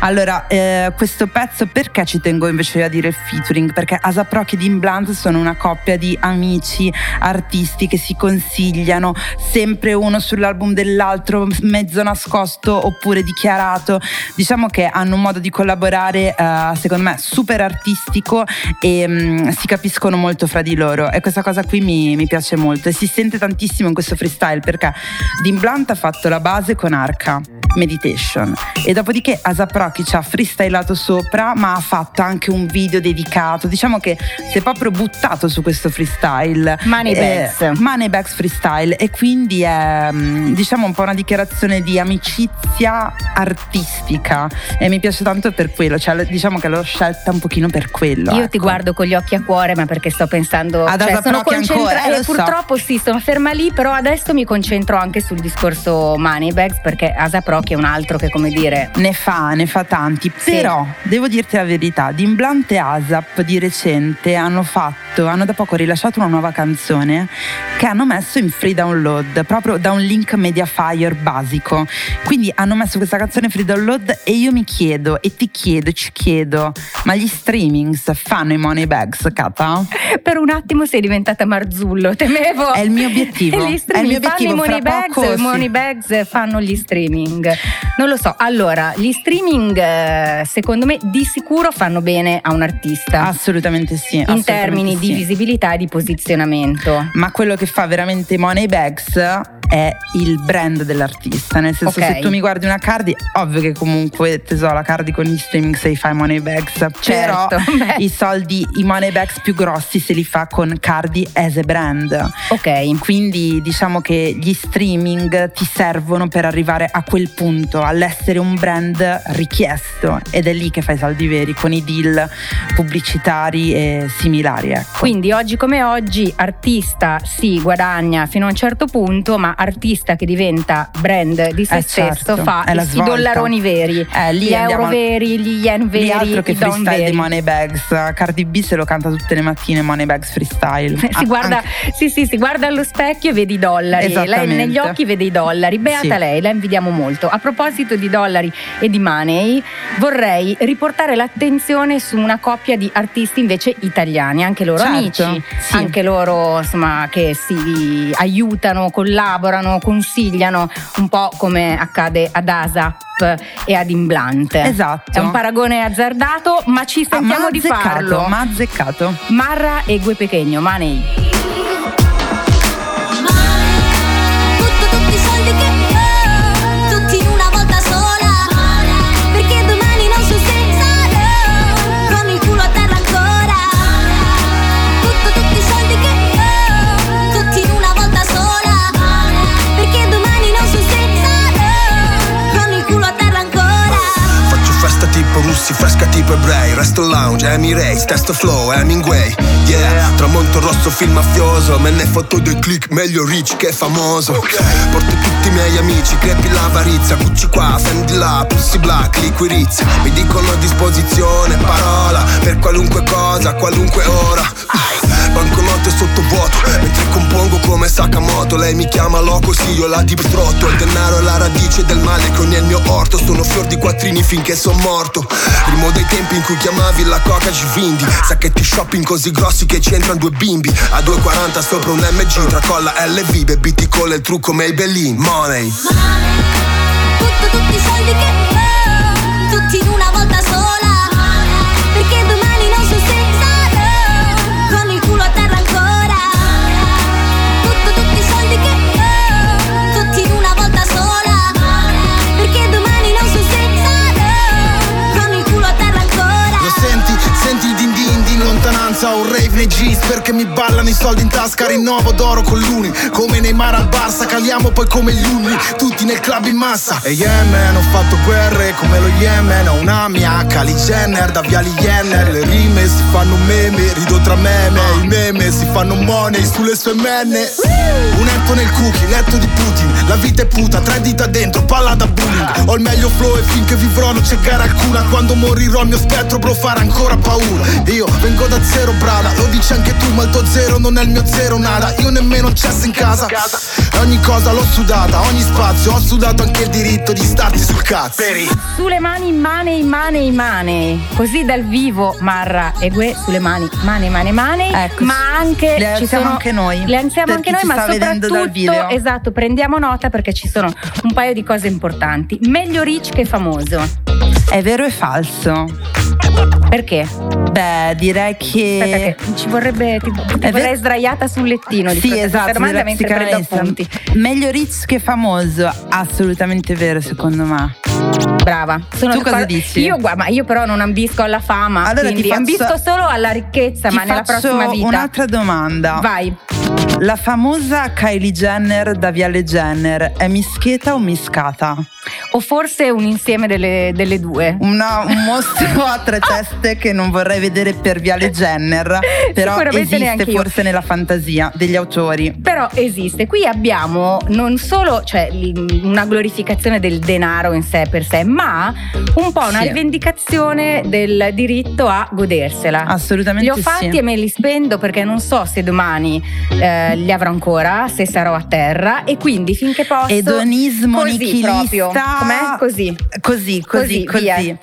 Allora, eh, questo pezzo perché ci tengo invece a dire il featuring? Perché Asap Rocky e Dean Blunt sono una coppia di amici, artisti che si consigliano, sempre uno sull'album dell'altro, mezzo nascosto oppure dichiarato. Diciamo che hanno un modo di collaborare, eh, secondo me, super artistico e mm, si capiscono molto fra di loro. E questa cosa qui mi, mi piace molto. E si sente tantissimo in questo freestyle perché Dean Blunt ha fatto la base con Arca. Meditation e dopodiché Asap Rocky ci ha freestylato sopra ma ha fatto anche un video dedicato diciamo che si è proprio buttato su questo freestyle Moneybags. Eh, Moneybags freestyle e quindi è mm, diciamo un po' una dichiarazione di amicizia artistica e mi piace tanto per quello cioè diciamo che l'ho scelta un pochino per quello Io ti ecco. guardo con gli occhi a cuore, ma perché sto pensando. Ad cioè, sono concentrata. eh, eh, so. purtroppo sì, sono ferma lì, però adesso mi concentro anche sul discorso Moneybags, perché Asa Prochi è un altro che, come dire. Ne fa, ne fa tanti, Sì. però devo dirti la verità, Dimblante e Asap di recente hanno fatto, hanno da poco rilasciato una nuova canzone che hanno messo in free download, proprio da un link Mediafire basico. Quindi hanno messo questa canzone free download e io mi chiedo e ti chiedo, ci chiedo, ma gli streamings fanno i money bags, Kata? Per un attimo sei diventata Marzullo, temevo. È il mio obiettivo. Gli È il streaming mio fanno i obiettivo, money bags, poco, i sì. money bags fanno gli streaming. Non lo so. Allora, gli streaming eh, secondo me di sicuro fanno bene a un artista. Assolutamente sì. in assolutamente termini sì. di visibilità e di posizionamento. Ma quello che fa veramente Moneybags è il brand dell'artista. Nel senso, Ok. se tu mi guardi una Cardi, ovvio che comunque tesoro la Cardi con gli streaming sei fai Moneybags. Però Certo, beh. i soldi, i Moneybags più grossi se li fa con Cardi as a brand. Ok. Quindi diciamo che gli streaming ti servono per arrivare a quel punto, all'essere un brand richiesto. Ed è lì che fai i soldi veri, con i deal pubblicitari e similari. Ecco. Quindi oggi come oggi artista si guadagna fino a un certo punto, ma artista che diventa brand di se Eh, stesso certo, fa i dollaroni veri, Eh, gli euro veri, gli yen veri, altro che freestyle veri. di Moneybags. Cardi B se lo canta tutte le mattine Moneybags freestyle. Si Ah, guarda, anche- sì, sì, si guarda allo specchio e vede i dollari. Lei negli occhi vede i dollari. Beata Sì. lei, la invidiamo molto. A proposito di dollari e di money, vorrei riportare l'attenzione su una coppia di artisti invece italiani, anche loro Certo, amici, sì. anche loro insomma che si aiutano, collaborano, consigliano, un po' come accade ad ASAP e ad Imblante. Esatto. È un paragone azzardato, ma ci Ah, sentiamo ma di azzeccato, farlo. Ma azzeccato. Marra e Gue Pequeño, Money. Butto tutti i soldi che russi, fresca tipo ebrei Resto lounge, Emirates, testo flow, Hemingway. Yeah, tramonto rosso, film mafioso Me ne foto dei click, meglio rich che famoso. Porto tutti i miei amici, crepi l'avarizia Gucci qua, Fendi là, Pussy Black, liquirizia. Mi dicono a disposizione, parola Per qualunque cosa, qualunque ora. Banconote sottovuoto Mentre compongo come Sakamoto. Lei mi chiama loco, sì io la distrotto Il denaro è la radice del male che ogni è il mio orto. Sono fior di quattrini finché son morto Rimo dei tempi in cui chiamavi la coca ci vindi. Sacchetti shopping così grossi che c'entrano due bimbi. A 2,40 sopra un MG Tracolla LV Baby ti colla il trucco Maybelline Money. Butto tutti i soldi che ho, tutti in una volta sola. Nei jeans perché mi ballano i soldi in tasca. Rinnovo d'oro con l'uni Come Neymar al Barça. Caliamo poi come gli unni Tutti nel club in massa. E Yemen ho fatto guerre come lo Yemen. Ho una mia Kylie Jenner da Viali Jenner Le rime si fanno meme Rido tra meme. I meme si fanno money sulle sue menne Un etto nel cookie, letto di Putin. La vita è puta, tre dita dentro, palla da bullying. Ho il meglio flow e finché vivrò non c'è gara alcuna. Quando morirò il mio spettro bro farà ancora paura. Io vengo da zero brada, lo dici anche tu ma il tuo zero non è il mio zero nada Io nemmeno cesso in casa E ogni cosa l'ho sudata, ogni spazio Ho sudato anche il diritto di starti sul cazzo Sulle mani, money, money, money. Così dal vivo Marra e Gue sulle mani, money, money, money. Ecco, ma anche le ci alziamo sono- anche noi, Le alziamo anche noi, ma soprattutto dal video. esatto, prendiamo nota perché ci sono un paio di cose importanti. Meglio rich che famoso. È vero e falso? Perché? Beh, direi che. Aspetta che ci vorrebbe ti, ti vorrei ver- sdraiata sul lettino Sì, esatto, domanda mentre prendo appunti. Meglio rich che famoso, assolutamente vero secondo me. Brava. Sono tu cosa dici? Io, ma io però non ambisco alla fama, Allora ti quindi faccio- ambisco solo alla ricchezza, Ti ma nella prossima vita. un'altra domanda. Vai. La famosa Kylie Jenner da Viale Jenner è mischeta o miscata? O forse un insieme delle, delle due. Una- un mostro a tre teste che non vorrei vedere per Viale Jenner, però esiste neanche io. forse nella fantasia degli autori. Però esiste. Qui abbiamo non solo cioè, una glorificazione del denaro in sé per sé, ma un po' una Sì. rivendicazione del diritto a godersela. Assolutamente Li ho fatti sì. e me li spendo perché non so se domani eh, li avrò ancora, se sarò a terra e quindi finché posso. Edonismo nichilista. proprio. Com'è? Così. Così, così, Così, così.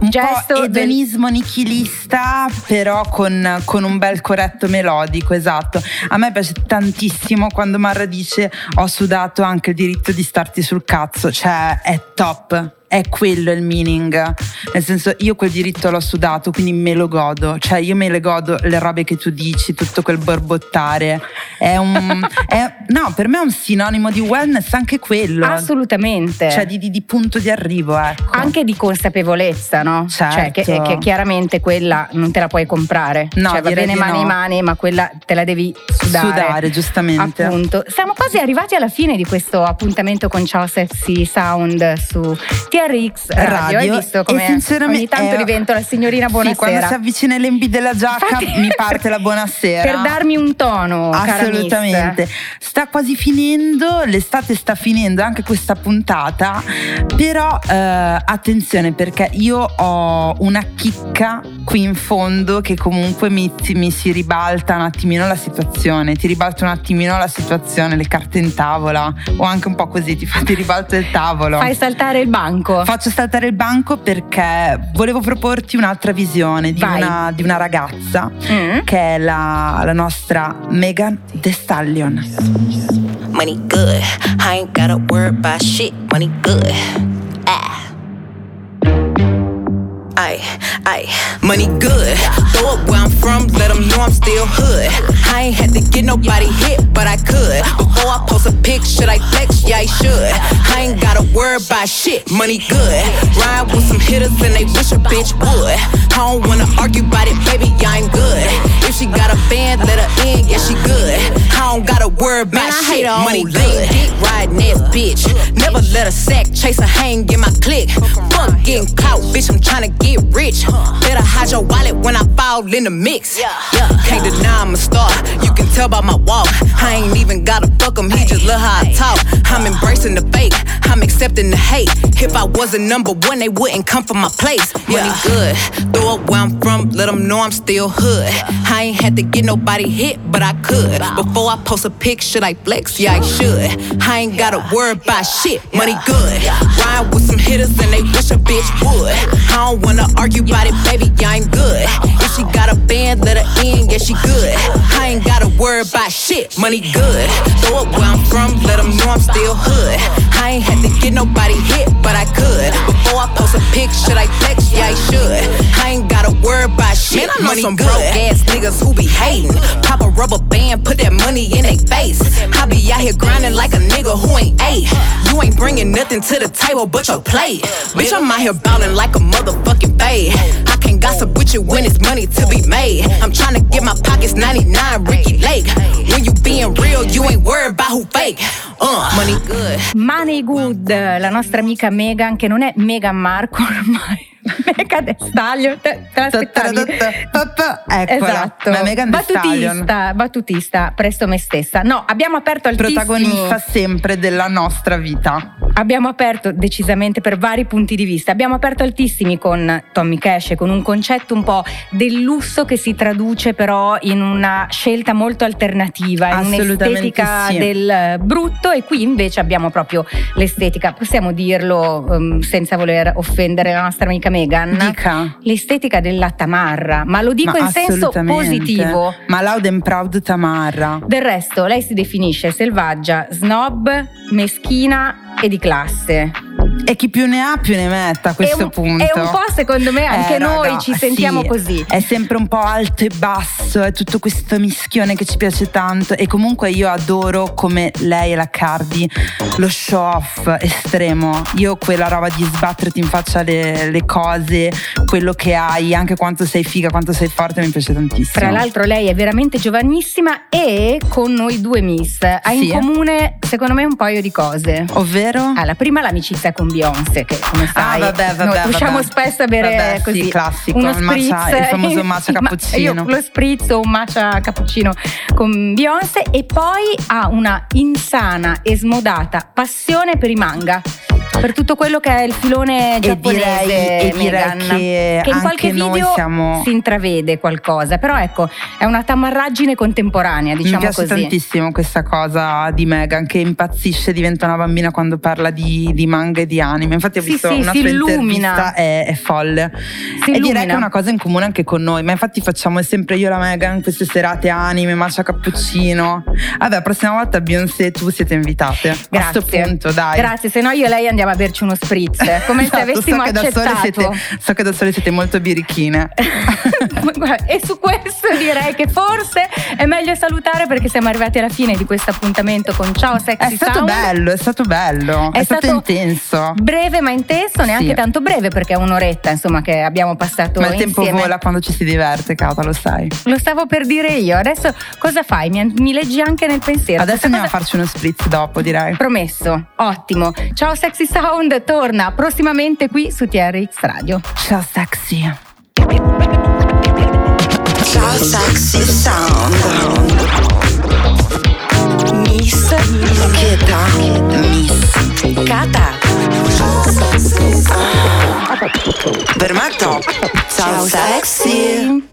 Un Gesto po' del- edonismo nichilista, però con, con un bel corretto melodico, esatto. A me piace tantissimo quando Marra dice ho sudato anche il diritto di starti sul cazzo, cioè è top. È quello il meaning. Nel senso, io quel diritto l'ho sudato, quindi me lo godo. Cioè, io me le godo le robe che tu dici, tutto quel borbottare. È un. è- no, per me è un sinonimo di wellness anche quello. Assolutamente. Cioè, di, di- di punto di arrivo, ecco. Anche di consapevolezza, no? Cioè, che, Certo. che chiaramente quella non te la puoi comprare. No, cioè, va bene mani no. mani, ma quella te la devi sudare. Sudare, giustamente. Appunto. Siamo quasi arrivati alla fine di questo appuntamento con Ciao Sexy Sound su TRX Radio. Hai visto come e sinceramente ogni tanto è- divento la signorina Sì, buonasera? quando si avvicina l'embi della giacca Infatti- mi parte la buonasera. Per darmi un tono, Assolutamente. Sta quasi finendo, l'estate sta finendo anche questa puntata, però eh, attenzione perché io ho una chicca qui in fondo che comunque mi, mi si ribalta un attimino la situazione, ti ribalta un attimino la situazione, le carte in tavola o anche un po' così, ti, fa, ti ribalta il tavolo. Fai saltare il banco. Faccio saltare il banco perché volevo proporti un'altra visione di, una, di una ragazza Mm. che è la, la nostra Megan Thee Stallion. Money good. I ain't gotta worry about shit. Money good. Ah. Ay, ay, money good. Throw it where I'm from, let them know I'm still hood. I ain't had to get nobody hit, but I could. Before I post a pic, should I flex? Yeah, I should. I ain't gotta worry about shit. Money good. Ride with some hitters and they wish a bitch would. I don't wanna argue about it, baby, yeah, I'm good. If she got a band, let her in, yeah, she good. I don't gotta worry about shit. Money good. Dick riding that bitch. Never let a sack chase a hang in my clique. Fuck getting clout, bitch, I'm tryna get rich. Better hide your wallet when I fall in the mix. Yeah. Can't deny I'm a star. You can tell by my walk. I ain't even gotta fuck him, he just love how I talk. I'm embracing the fake, I'm accepting the hate. If I wasn't number one, they wouldn't come from my place. Money good. Throw up where I'm from, let them know I'm still hood. I ain't had to get nobody hit, but I could. Before I post a pic, should I flex? Yeah, I should. I ain't gotta worry about shit. Money good. Ride with some hitters and they wish a bitch would. I don't wanna argue about it, baby. I'm good. If she got a band, let her in. Yeah, she good. I ain't gotta worry about shit. Money good. Throw up where I'm from, let them know I'm still hood. I ain't had to get nobody hit, but I could. Before I post a pic, should I flex? About shit. Man, I know money some broke ass niggas who be hating. Pop a rubber band, put that money in their face. I be out here grinding like a nigga who ain't eight. You ain't bringing nothing to the table but your plate. Bitch, I'm out here ballin' like a motherfucking fade. I can't gossip with you when it's money to be made. I'm trying to get my pockets 99 Ricky Lake. When you being real, you ain't worried about who fake. Uh, money good. Money Good, la nostra amica Megan, che non è Megan Marco ormai. Megan Thee Stallion, te, te l'aspettavi? Esatto. la Megan battutista, battutista, presto me stessa. No, abbiamo aperto altissimi Protagonista sempre della nostra vita. Abbiamo aperto decisamente per vari punti di vista. Abbiamo aperto altissimi con Tommy Cash, con un concetto un po' del lusso che si traduce però in una scelta molto alternativa, in un'estetica sì. del brutto e qui invece abbiamo proprio l'estetica, possiamo dirlo um, senza voler offendere la nostra amica Megan, Dica. l'estetica della tamarra, ma lo dico Ma in senso positivo. Ma loud and proud Tamarra. Del resto, lei si definisce selvaggia, snob, meschina e di classe. E chi più ne ha più ne metta a questo E un- punto. e un po' secondo me anche Eh, noi raga, ci sentiamo sì, così. È sempre un po' alto e basso, è tutto questo mischione che ci piace tanto. E comunque io adoro come lei e la Cardi lo show off estremo. Io quella roba di sbatterti in faccia le, le cose, quello che hai, anche quanto sei figa, quanto sei forte, mi piace tantissimo. Fra l'altro lei è veramente giovanissima e con noi due miss ha Sì. in comune secondo me un paio di cose. Ovvero? Ah, la prima l'amicizia con Beyoncé che come sai vabbè, vabbè, noi vabbè. usciamo spesso a bere Vabbè, sì, così classico, uno il matcha- il famoso matcha Ma- cappuccino. io lo spritz o un matcha cappuccino con Beyoncé e poi ha una insana e smodata passione per i manga per tutto quello che è il filone E giapponese direi- e direi Megan, che in qualche video siamo- si intravede qualcosa però ecco è una tamarraggine contemporanea diciamo Mi piace così tantissimo questa cosa di Megan che impazzisce, diventa una bambina quando parla di, di manga e di anime. Infatti ho Sì, visto sì, una si sua illumina. intervista, è, è folle. Si e direi che è una cosa in comune anche con noi, ma infatti facciamo sempre io e la Megan queste serate anime, matcha cappuccino. Vabbè, prossima volta Beyoncé e tu siete invitate. A Grazie. sto punto, dai. Grazie, se no io e lei andiamo a berci uno spritz, come se Esatto, avessimo so accettato. siete, so che da sole siete molto birichine. E su questo direi che forse è meglio salutare perché siamo arrivati alla fine di questo appuntamento con Ciao Sexy È stato Sound. bello, è stato bello, è, È stato, stato intenso. Breve ma intenso, neanche Sì. tanto breve perché è un'oretta insomma che abbiamo passato Ma il tempo insieme. vola quando ci si diverte, Cata, lo sai. Lo stavo per dire io, adesso cosa fai? Mi, mi leggi anche nel pensiero. Adesso andiamo a cosa- farci uno spritz dopo, direi. Promesso, ottimo. Ciao Sexy Sound torna prossimamente qui su TRX Radio. Ciao Sexy. Ciao sexy sound. Miss Cheta Miss Cata. Per è top. Ciao sexy